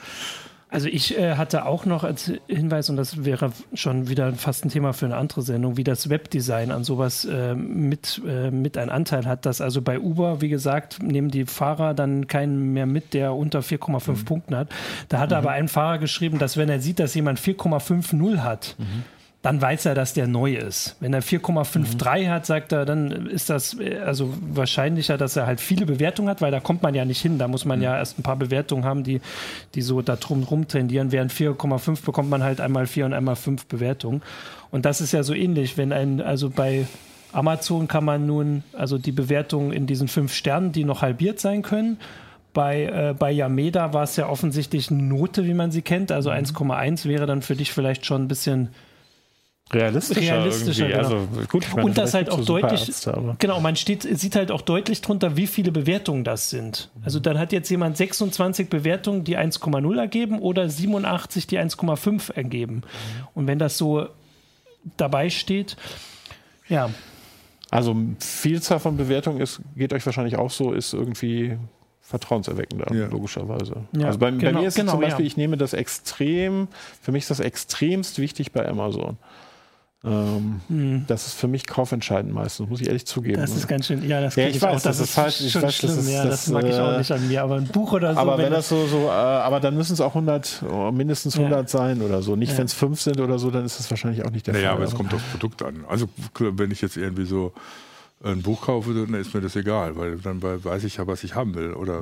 Also ich äh, hatte auch noch als Hinweis, und das wäre schon wieder fast ein Thema für eine andere Sendung, wie das Webdesign an sowas äh, mit, äh, mit einen Anteil hat, dass also bei Uber, wie gesagt, nehmen die Fahrer dann keinen mehr mit, der unter 4,5 mhm. Punkten hat. Da hat mhm. aber ein Fahrer geschrieben, dass wenn er sieht, dass jemand 4,50 hat, mhm dann weiß er, dass der neu ist. Wenn er 4,53 mhm. hat, sagt er, dann ist das äh, also wahrscheinlicher, dass er halt viele Bewertungen hat, weil da kommt man ja nicht hin. Da muss man mhm. ja erst ein paar Bewertungen haben, die, die so da drum rum tendieren. Während 4,5 bekommt man halt einmal 4 und einmal 5 Bewertungen. Und das ist ja so ähnlich, wenn ein, also bei Amazon kann man nun, also die Bewertungen in diesen fünf Sternen, die noch halbiert sein können, bei, äh, bei Yameda war es ja offensichtlich eine Note, wie man sie kennt. Also 1,1 mhm. wäre dann für dich vielleicht schon ein bisschen realistischer, realistischer genau. also, gut, meine, und das halt auch deutlich Ärzte, genau man steht, sieht halt auch deutlich drunter wie viele Bewertungen das sind also dann hat jetzt jemand 26 Bewertungen die 1,0 ergeben oder 87 die 1,5 ergeben und wenn das so dabei steht ja also Vielzahl von Bewertungen ist geht euch wahrscheinlich auch so ist irgendwie vertrauenserweckender, ja. logischerweise. Ja, also bei, genau, bei, mir ist genau, zum Beispiel, ja. ich nehme das extrem, für mich ist das extremst wichtig bei Amazon. Ähm, hm. Das ist für mich kaufentscheidend meistens, muss ich ehrlich zugeben. Das ist ganz schön, ja, das ja, ich, ich weiß, auch, das, das ist halt, ich weiß, schlimm, das ist, ja, das, das mag ich auch äh, nicht an mir, aber ein Buch oder so. Aber wenn, wenn das so, so äh, aber dann müssen es auch 100, oh, mindestens 100 ja. sein oder so. Nicht, ja. wenn es 5 sind oder so, dann ist das wahrscheinlich auch nicht der naja, Fall. Ja, aber es kommt aufs Produkt an. Also wenn ich jetzt irgendwie so ein Buch kaufe, dann ist mir das egal, weil dann weiß ich ja, was ich haben will. Oder,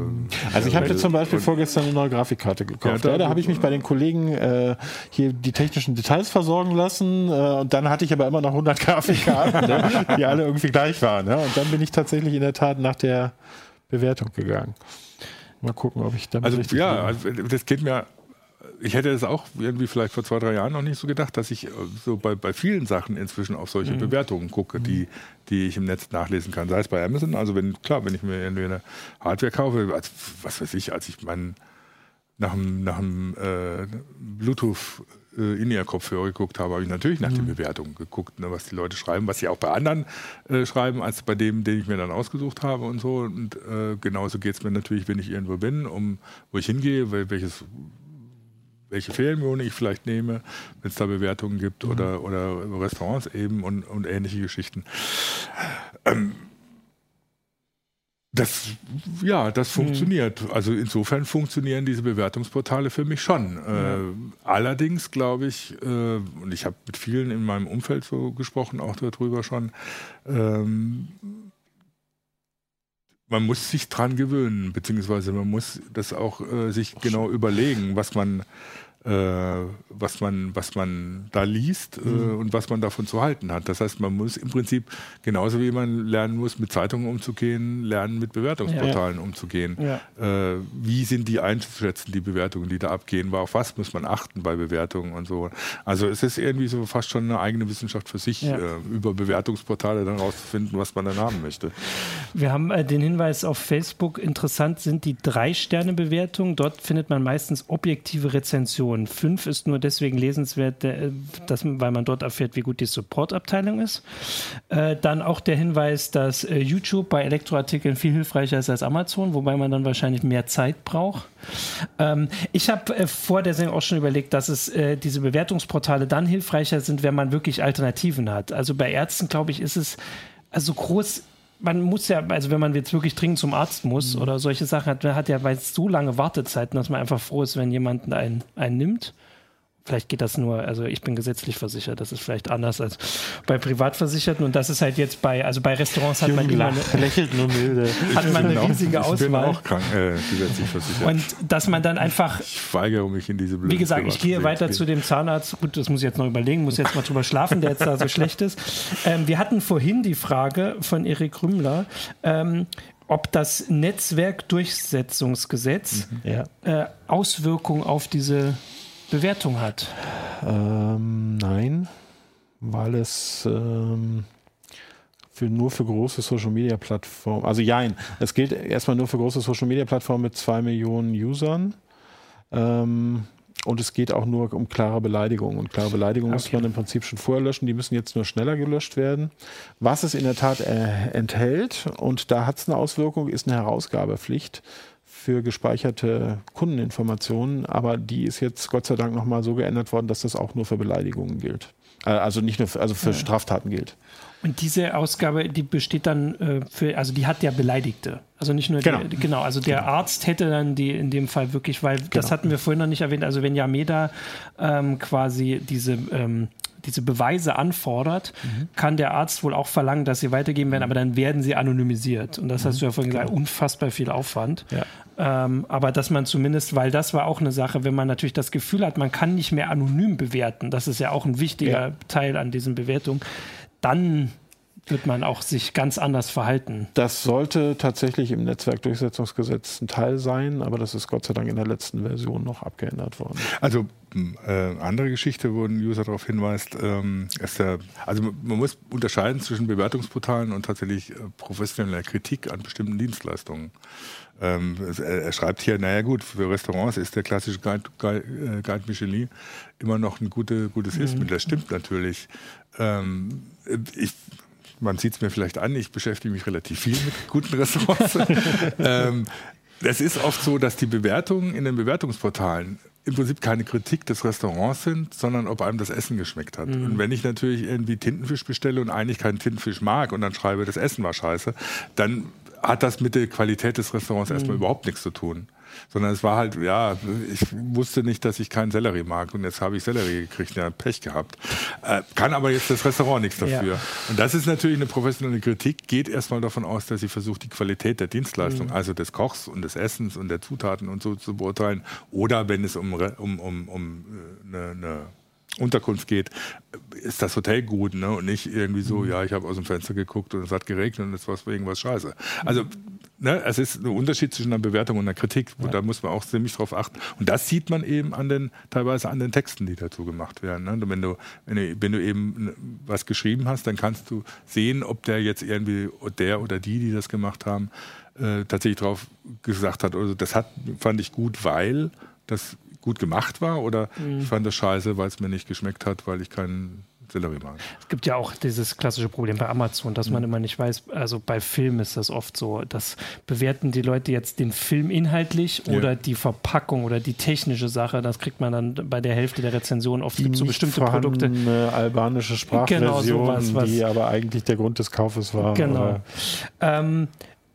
also ich habe jetzt zum Beispiel vorgestern eine neue Grafikkarte gekauft. Ja, da, da habe ich mich bei den Kollegen äh, hier die technischen Details versorgen lassen äh, und dann hatte ich aber immer noch 100 Grafikkarten, ne, die alle irgendwie gleich waren. Ne? Und dann bin ich tatsächlich in der Tat nach der Bewertung gegangen. Mal gucken, ob ich damit also, richtig Ja, also das geht mir ich hätte es auch irgendwie vielleicht vor zwei, drei Jahren noch nicht so gedacht, dass ich äh, so bei, bei vielen Sachen inzwischen auf solche mhm. Bewertungen gucke, die, mhm. die ich im Netz nachlesen kann. Sei es bei Amazon, also wenn, klar, wenn ich mir irgendwie eine Hardware kaufe, als, was weiß ich, als ich meinen nach einem, nach einem äh, Bluetooth äh, In-Ear-Kopfhörer geguckt habe, habe ich natürlich nach mhm. den Bewertungen geguckt, ne, was die Leute schreiben, was sie auch bei anderen äh, schreiben, als bei dem, den ich mir dann ausgesucht habe und so. Und äh, genauso geht es mir natürlich, wenn ich irgendwo bin, um wo ich hingehe, welches welche Ferienwohnung ich vielleicht nehme, wenn es da Bewertungen gibt mhm. oder, oder Restaurants eben und, und ähnliche Geschichten. Ähm, Das, ja, das hm. funktioniert. Mhm. Also insofern funktionieren diese Bewertungsportale für mich schon. Ja. Äh, allerdings glaube ich, äh, und ich habe mit vielen in meinem Umfeld so gesprochen, auch darüber schon, ähm, man muss sich dran gewöhnen, beziehungsweise man muss das auch äh, sich genau überlegen, was man was, man, was man da liest äh, mhm. und was man davon zu halten hat. Das heißt, man muss im Prinzip genauso wie man lernen muss, mit Zeitungen umzugehen, lernen, mit Bewertungsportalen ja. umzugehen. Ja. Äh, wie sind die einzuschätzen, die Bewertungen, die da abgehen? Auf was muss man achten bei Bewertungen und so? Also es ist irgendwie so fast schon eine eigene Wissenschaft für sich, äh, über Bewertungsportale dann rauszufinden, was man dann haben möchte. Wir haben äh, den Hinweis auf Facebook, interessant sind die Drei-Sterne-Bewertungen. Dort findet man meistens objektive Rezensionen. Und 5 ist nur deswegen lesenswert, dass, weil man dort erfährt, wie gut die Supportabteilung ist. Äh, dann auch der Hinweis, dass äh, YouTube bei Elektroartikeln viel hilfreicher ist als Amazon, wobei man dann wahrscheinlich mehr Zeit braucht. Ähm, ich habe äh, vor der Sendung auch schon überlegt, dass es diese Bewertungsportale dann hilfreicher sind, wenn man wirklich Alternativen hat. Also bei Ärzten, glaube ich, ist es also groß man muss ja, also wenn man jetzt wirklich dringend zum Arzt muss mhm. oder solche Sachen hat, hat ja so lange Wartezeiten, dass man einfach froh ist, wenn jemand einen, einen nimmt. Vielleicht geht das nur, also ich bin gesetzlich versichert, das ist vielleicht anders als bei Privatversicherten und das ist halt jetzt bei, also bei Restaurants hat man immer eine, lächelt nur milde. hat man eine riesige auch, Auswahl. Ich bin auch krank, äh, gesetzlich versichert. Und dass man dann einfach, ich weigere mich in diese Blöde Wie gesagt, ich gehe weiter zu dem Zahnarzt, gut, das muss ich jetzt noch überlegen, muss jetzt mal drüber schlafen, der jetzt da so schlecht ist. Ähm, wir hatten vorhin die Frage von Erik Rümmler, ähm, ob das Netzwerkdurchsetzungsgesetz mhm. äh, Auswirkungen auf diese Bewertung hat? Ähm, nein, weil es ähm, für, nur für große Social Media Plattformen, also jein, es gilt erstmal nur für große Social Media Plattformen mit zwei Millionen Usern. Ähm, und es geht auch nur um klare Beleidigungen. Und klare Beleidigungen okay. muss man im Prinzip schon vorher löschen. Die müssen jetzt nur schneller gelöscht werden. Was es in der Tat äh, enthält, und da hat es eine Auswirkung, ist eine Herausgabepflicht für gespeicherte Kundeninformationen, aber die ist jetzt Gott sei Dank nochmal so geändert worden, dass das auch nur für Beleidigungen gilt. Äh, also nicht nur für, also für ja. Straftaten gilt. Und diese Ausgabe, die besteht dann äh, für, also die hat ja Beleidigte. Also nicht nur genau, die, genau also der genau. Arzt hätte dann die in dem Fall wirklich, weil genau. das hatten wir vorhin noch nicht erwähnt, also wenn Yameda ähm, quasi diese ähm, diese Beweise anfordert, mhm. kann der Arzt wohl auch verlangen, dass sie weitergeben werden, aber dann werden sie anonymisiert. Und das mhm. hast du ja vorhin gesagt, genau. unfassbar viel Aufwand. Ja. Ähm, aber dass man zumindest, weil das war auch eine Sache, wenn man natürlich das Gefühl hat, man kann nicht mehr anonym bewerten, das ist ja auch ein wichtiger ja. Teil an diesen Bewertungen, dann wird man auch sich ganz anders verhalten. Das sollte tatsächlich im Netzwerkdurchsetzungsgesetz ein Teil sein, aber das ist Gott sei Dank in der letzten Version noch abgeändert worden. Also äh, andere Geschichte, wo ein User darauf hinweist, ähm, ist der, also man muss unterscheiden zwischen Bewertungsportalen und tatsächlich äh, professioneller Kritik an bestimmten Dienstleistungen. Ähm, er, schreibt hier, naja gut, für Restaurants ist der klassische Guide, Guide, äh, Guide Michelin immer noch ein gute, gutes Hilfsmittel. Mhm. Das stimmt natürlich. Ähm, ich man sieht es mir vielleicht an, ich beschäftige mich relativ viel mit guten Restaurants. ähm, es ist oft so, dass die Bewertungen in den Bewertungsportalen im Prinzip keine Kritik des Restaurants sind, sondern ob einem das Essen geschmeckt hat. Mhm. Und wenn ich natürlich irgendwie Tintenfisch bestelle und eigentlich keinen Tintenfisch mag und dann schreibe, das Essen war scheiße, dann hat das mit der Qualität des Restaurants mhm. erstmal überhaupt nichts zu tun sondern es war halt, ja, ich wusste nicht, dass ich keinen Sellerie mag und jetzt habe ich Sellerie gekriegt, ja, Pech gehabt. Äh, kann aber jetzt das Restaurant nichts dafür. Ja. Und das ist natürlich eine professionelle Kritik, geht erstmal davon aus, dass sie versucht, die Qualität der Dienstleistung, mhm. also des Kochs und des Essens und der Zutaten und so zu beurteilen. Oder wenn es um, um, um, um eine, äh, eine Unterkunft geht, ist das Hotel gut ne? und nicht irgendwie so, mhm. ja, ich habe aus dem Fenster geguckt und es hat geregnet und es war irgendwas scheiße. Also ne, es ist ein Unterschied zwischen einer Bewertung und einer Kritik. Ja. da muss man auch ziemlich drauf achten. Und das sieht man eben an den, teilweise an den Texten, die dazu gemacht werden. Ne? Wenn, du, wenn, du, wenn du eben was geschrieben hast, dann kannst du sehen, ob der jetzt irgendwie, der oder die, die das gemacht haben, äh, tatsächlich drauf gesagt hat, also das hat, fand ich gut, weil das gut gemacht war oder mhm. ich fand das scheiße, weil es mir nicht geschmeckt hat, weil ich keinen Sellerie mag. Es gibt ja auch dieses klassische Problem bei Amazon, dass mhm. man immer nicht weiß, also bei Filmen ist das oft so, dass bewerten die Leute jetzt den Film inhaltlich ja. oder die Verpackung oder die technische Sache, das kriegt man dann bei der Hälfte der Rezension oft die so bestimmte Produkte. Eine albanische Sprachversion, genau, sowas, die aber eigentlich der Grund des Kaufes war. Genau. Ähm,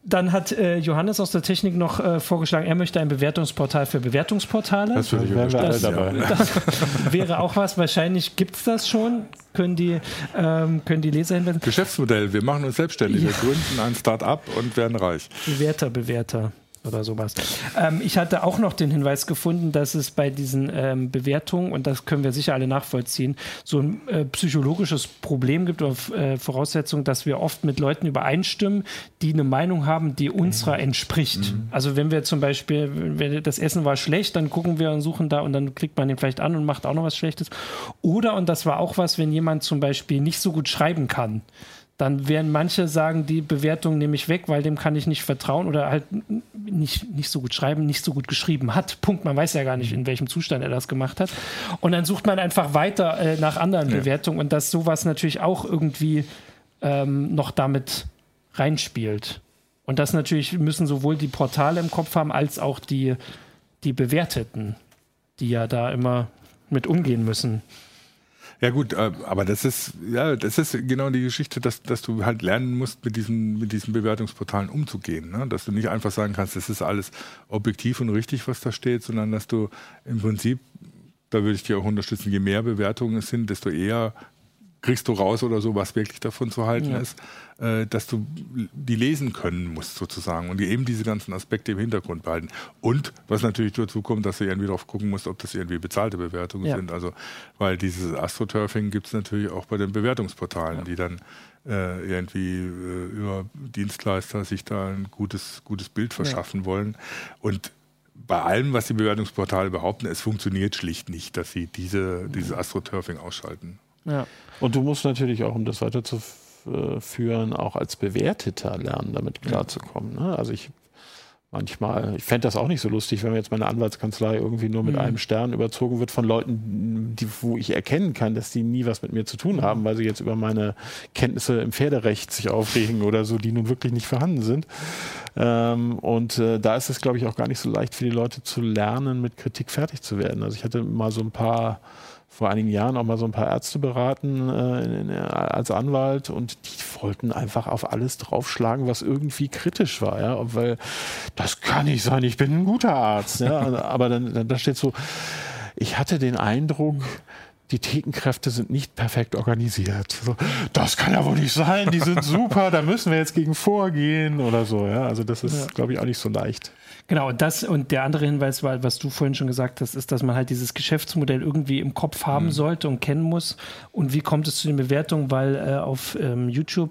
dann hat äh, Johannes aus der Technik noch äh, vorgeschlagen, er möchte ein Bewertungsportal für Bewertungsportale. Das, würde ich wir alle dabei. Das wäre auch was. Wahrscheinlich gibt es das schon. Können die, ähm, können die Leser hinweisen. Geschäftsmodell. Wir machen uns selbstständig. Ja. Wir gründen ein Start-up und werden reich. Bewerter, Bewerter oder sowas. Ähm, ich hatte auch noch den Hinweis gefunden, dass es bei diesen ähm, Bewertungen, und das können wir sicher alle nachvollziehen, so ein äh, psychologisches Problem gibt oder äh, Voraussetzung, dass wir oft mit Leuten übereinstimmen, die eine Meinung haben, die unserer mhm. entspricht. Mhm. Also wenn wir zum Beispiel, wenn das Essen war schlecht, dann gucken wir und suchen da und dann klickt man den vielleicht an und macht auch noch was Schlechtes. Oder, und das war auch was, wenn jemand zum Beispiel nicht so gut schreiben kann dann werden manche sagen, die Bewertung nehme ich weg, weil dem kann ich nicht vertrauen oder halt nicht, nicht so gut schreiben, nicht so gut geschrieben hat. Punkt. Man weiß ja gar nicht, in welchem Zustand er das gemacht hat. Und dann sucht man einfach weiter äh, nach anderen ja. Bewertungen und dass sowas natürlich auch irgendwie ähm, noch damit reinspielt. Und das natürlich müssen sowohl die Portale im Kopf haben, als auch die, die Bewerteten, die ja da immer mit umgehen müssen. Ja gut, äh, aber das ist ja das ist genau die Geschichte, dass, dass du halt lernen musst, mit diesen, mit diesen Bewertungsportalen umzugehen. Ne? Dass du nicht einfach sagen kannst, das ist alles objektiv und richtig, was da steht, sondern dass du im Prinzip, da würde ich dir auch unterstützen, je mehr Bewertungen es sind, desto eher kriegst du raus oder so, was wirklich davon zu halten ja. ist, äh, dass du die lesen können musst sozusagen und die eben diese ganzen Aspekte im Hintergrund behalten. Und was natürlich dazu kommt, dass du irgendwie drauf gucken musst, ob das irgendwie bezahlte Bewertungen ja. sind. Also, weil dieses Astroturfing gibt es natürlich auch bei den Bewertungsportalen, ja. die dann äh, irgendwie äh, über Dienstleister sich da ein gutes, gutes Bild verschaffen wollen. Und bei allem, was die Bewertungsportale behaupten, es funktioniert schlicht nicht, dass sie diese, dieses Astroturfing ausschalten. Ja. Und du musst natürlich auch, um das weiterzuführen, auch als Bewerteter lernen, damit klarzukommen. Ne? Also ich manchmal, ich fände das auch nicht so lustig, wenn mir jetzt meine Anwaltskanzlei irgendwie nur mit mhm. einem Stern überzogen wird von Leuten, die, wo ich erkennen kann, dass die nie was mit mir zu tun haben, weil sie jetzt über meine Kenntnisse im Pferderecht sich aufregen oder so, die nun wirklich nicht vorhanden sind. Ähm, und äh, da ist es, glaube ich, auch gar nicht so leicht für die Leute zu lernen, mit Kritik fertig zu werden. Also ich hatte mal so ein paar vor einigen Jahren auch mal so ein paar Ärzte beraten äh, in, in, als Anwalt und die wollten einfach auf alles draufschlagen, was irgendwie kritisch war, ja, weil das kann nicht sein, ich bin ein guter Arzt, ja, aber dann, dann da steht so, ich hatte den Eindruck, die Thekenkräfte sind nicht perfekt organisiert. So, das kann ja wohl nicht sein, die sind super, da müssen wir jetzt gegen vorgehen oder so. Ja? Also das ist, ja. glaube ich, auch nicht so leicht. Genau, das und der andere Hinweis war, was du vorhin schon gesagt hast, ist, dass man halt dieses Geschäftsmodell irgendwie im Kopf haben mhm. sollte und kennen muss. Und wie kommt es zu den Bewertungen? Weil äh, auf ähm, YouTube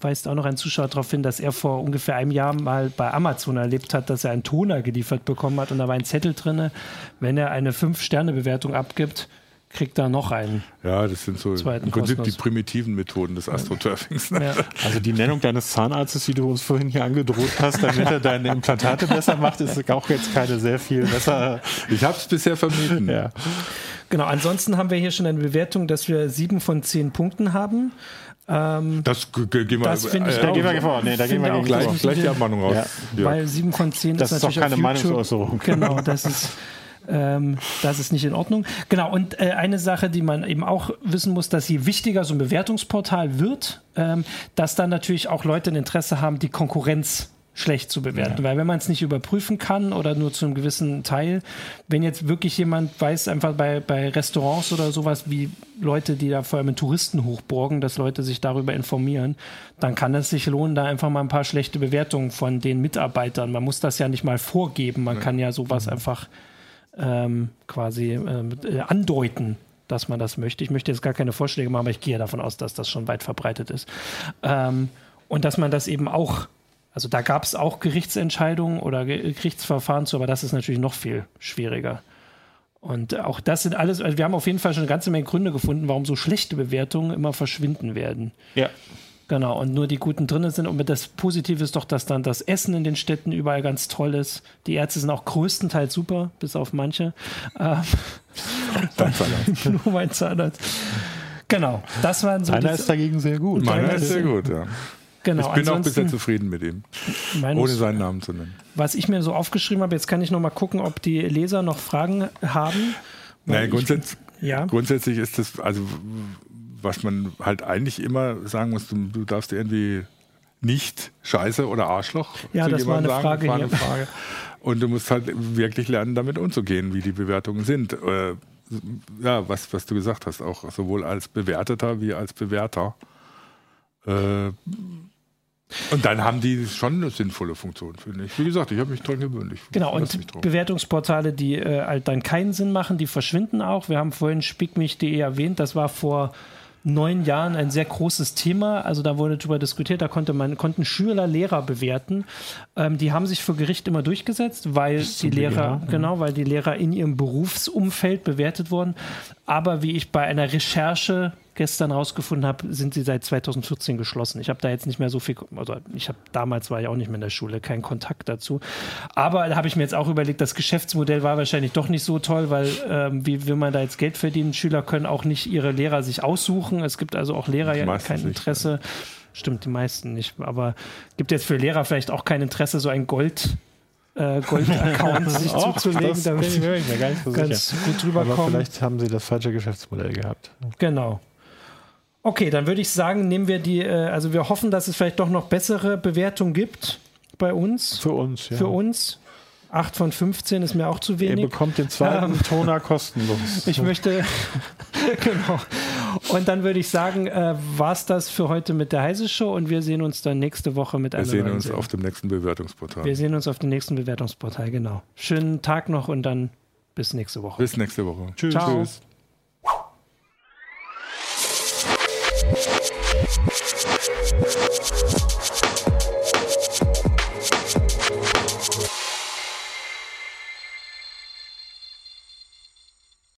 weist auch noch ein Zuschauer darauf hin, dass er vor ungefähr einem Jahr mal bei Amazon erlebt hat, dass er einen Toner geliefert bekommen hat und da war ein Zettel drin, wenn er eine 5-Sterne-Bewertung abgibt, kriegt da noch einen. Ja, das sind so im Prinzip die primitiven Methoden des Astroturfings. Ja. Also die Nennung deines Zahnarztes, die du uns vorhin hier angedroht hast, damit er deine Implantate besser macht, ist auch jetzt keine sehr viel besser. Ich habe es bisher vermieden. Ja. Genau, ansonsten haben wir hier schon eine Bewertung, dass wir sieben von zehn Punkten haben. Ähm, das gehen wir, das finde ich äh, da gehen wir vor. Nee, da gehen wir auch gleich, gleich die Abmahnung raus. Ja. Weil sieben von zehn das ist, ist natürlich doch keine Meinungsäußerung. Genau, das ist ähm, das ist nicht in Ordnung. Genau, und äh, eine Sache, die man eben auch wissen muss, dass je wichtiger so ein Bewertungsportal wird, ähm, dass dann natürlich auch Leute ein Interesse haben, die Konkurrenz schlecht zu bewerten. Ja. Weil wenn man es nicht überprüfen kann oder nur zu einem gewissen Teil, wenn jetzt wirklich jemand weiß, einfach bei, bei Restaurants oder sowas, wie Leute, die da vor allem Touristen hochborgen, dass Leute sich darüber informieren, dann kann es sich lohnen, da einfach mal ein paar schlechte Bewertungen von den Mitarbeitern. Man muss das ja nicht mal vorgeben, man ja. kann ja sowas mhm. einfach ähm, quasi ähm, äh, andeuten, dass man das möchte. Ich möchte jetzt gar keine Vorschläge machen, aber ich gehe davon aus, dass das schon weit verbreitet ist. Ähm, und dass man das eben auch, also da gab es auch Gerichtsentscheidungen oder Gerichtsverfahren zu, aber das ist natürlich noch viel schwieriger. Und auch das sind alles, also wir haben auf jeden Fall schon eine ganze Menge Gründe gefunden, warum so schlechte Bewertungen immer verschwinden werden. Ja. Genau, und nur die Guten drinnen sind. Und das Positive ist doch, dass dann das Essen in den Städten überall ganz toll ist. Die Ärzte sind auch größtenteils super, bis auf manche. Ähm, nur mein Zahnarzt. Genau, das waren so. Einer ist dagegen sehr gut. Meiner ist sehr gut, ja. Genau, ich bin auch bisher zufrieden mit ihm, ohne seinen Namen zu nennen. Was ich mir so aufgeschrieben habe, jetzt kann ich noch mal gucken, ob die Leser noch Fragen haben. Naja, grundsätzlich, ja. grundsätzlich ist das, also was man halt eigentlich immer sagen muss, du, du darfst irgendwie nicht Scheiße oder Arschloch ja, zu das jemandem sagen. Frage, war eine Frage. Und du musst halt wirklich lernen, damit umzugehen, wie die Bewertungen sind. Äh, ja, was, was du gesagt hast, auch sowohl als Bewerteter wie als Bewerter. Äh, und dann haben die schon eine sinnvolle Funktion, finde ich. Wie gesagt, ich habe mich dran gewöhnt. Ich genau, und Bewertungsportale, die äh, halt dann keinen Sinn machen, die verschwinden auch. Wir haben vorhin spickmich.de erwähnt, das war vor neun Jahren ein sehr großes Thema. Also da wurde darüber diskutiert, da konnte man, konnten Schüler Lehrer bewerten. Ähm, die haben sich vor Gericht immer durchgesetzt, weil die Lehrer, Jahr, genau, weil die Lehrer in ihrem Berufsumfeld bewertet wurden. Aber wie ich bei einer Recherche gestern rausgefunden habe, sind sie seit 2014 geschlossen. Ich habe da jetzt nicht mehr so viel, also ich habe damals war ich auch nicht mehr in der Schule, keinen Kontakt dazu. Aber da habe ich mir jetzt auch überlegt, das Geschäftsmodell war wahrscheinlich doch nicht so toll, weil ähm, wie will man da jetzt Geld verdienen? Schüler können auch nicht ihre Lehrer sich aussuchen. Es gibt also auch Lehrer ja kein Interesse. Nicht, Stimmt, die meisten nicht. Aber gibt jetzt für Lehrer vielleicht auch kein Interesse, so ein Gold äh, Gold-Account sich Och, zuzulegen, damit ich mir gar nicht so ganz sicher. gut drüber Aber Vielleicht haben sie das falsche Geschäftsmodell gehabt. Genau. Okay, dann würde ich sagen, nehmen wir die, äh, also wir hoffen, dass es vielleicht doch noch bessere Bewertungen gibt bei uns. Für uns, ja. Für uns. 8 von 15 ist mir auch zu wenig. Ihr bekommt den zweiten ähm, Toner kostenlos. Ich möchte, genau. Und dann würde ich sagen, äh, war es das für heute mit der Heise Show und wir sehen uns dann nächste Woche mit einer Wir sehen uns Sendung. auf dem nächsten Bewertungsportal. Wir sehen uns auf dem nächsten Bewertungsportal, genau. Schönen Tag noch und dann bis nächste Woche. Bis nächste Woche. Tschüss. Ciao. Tschüss.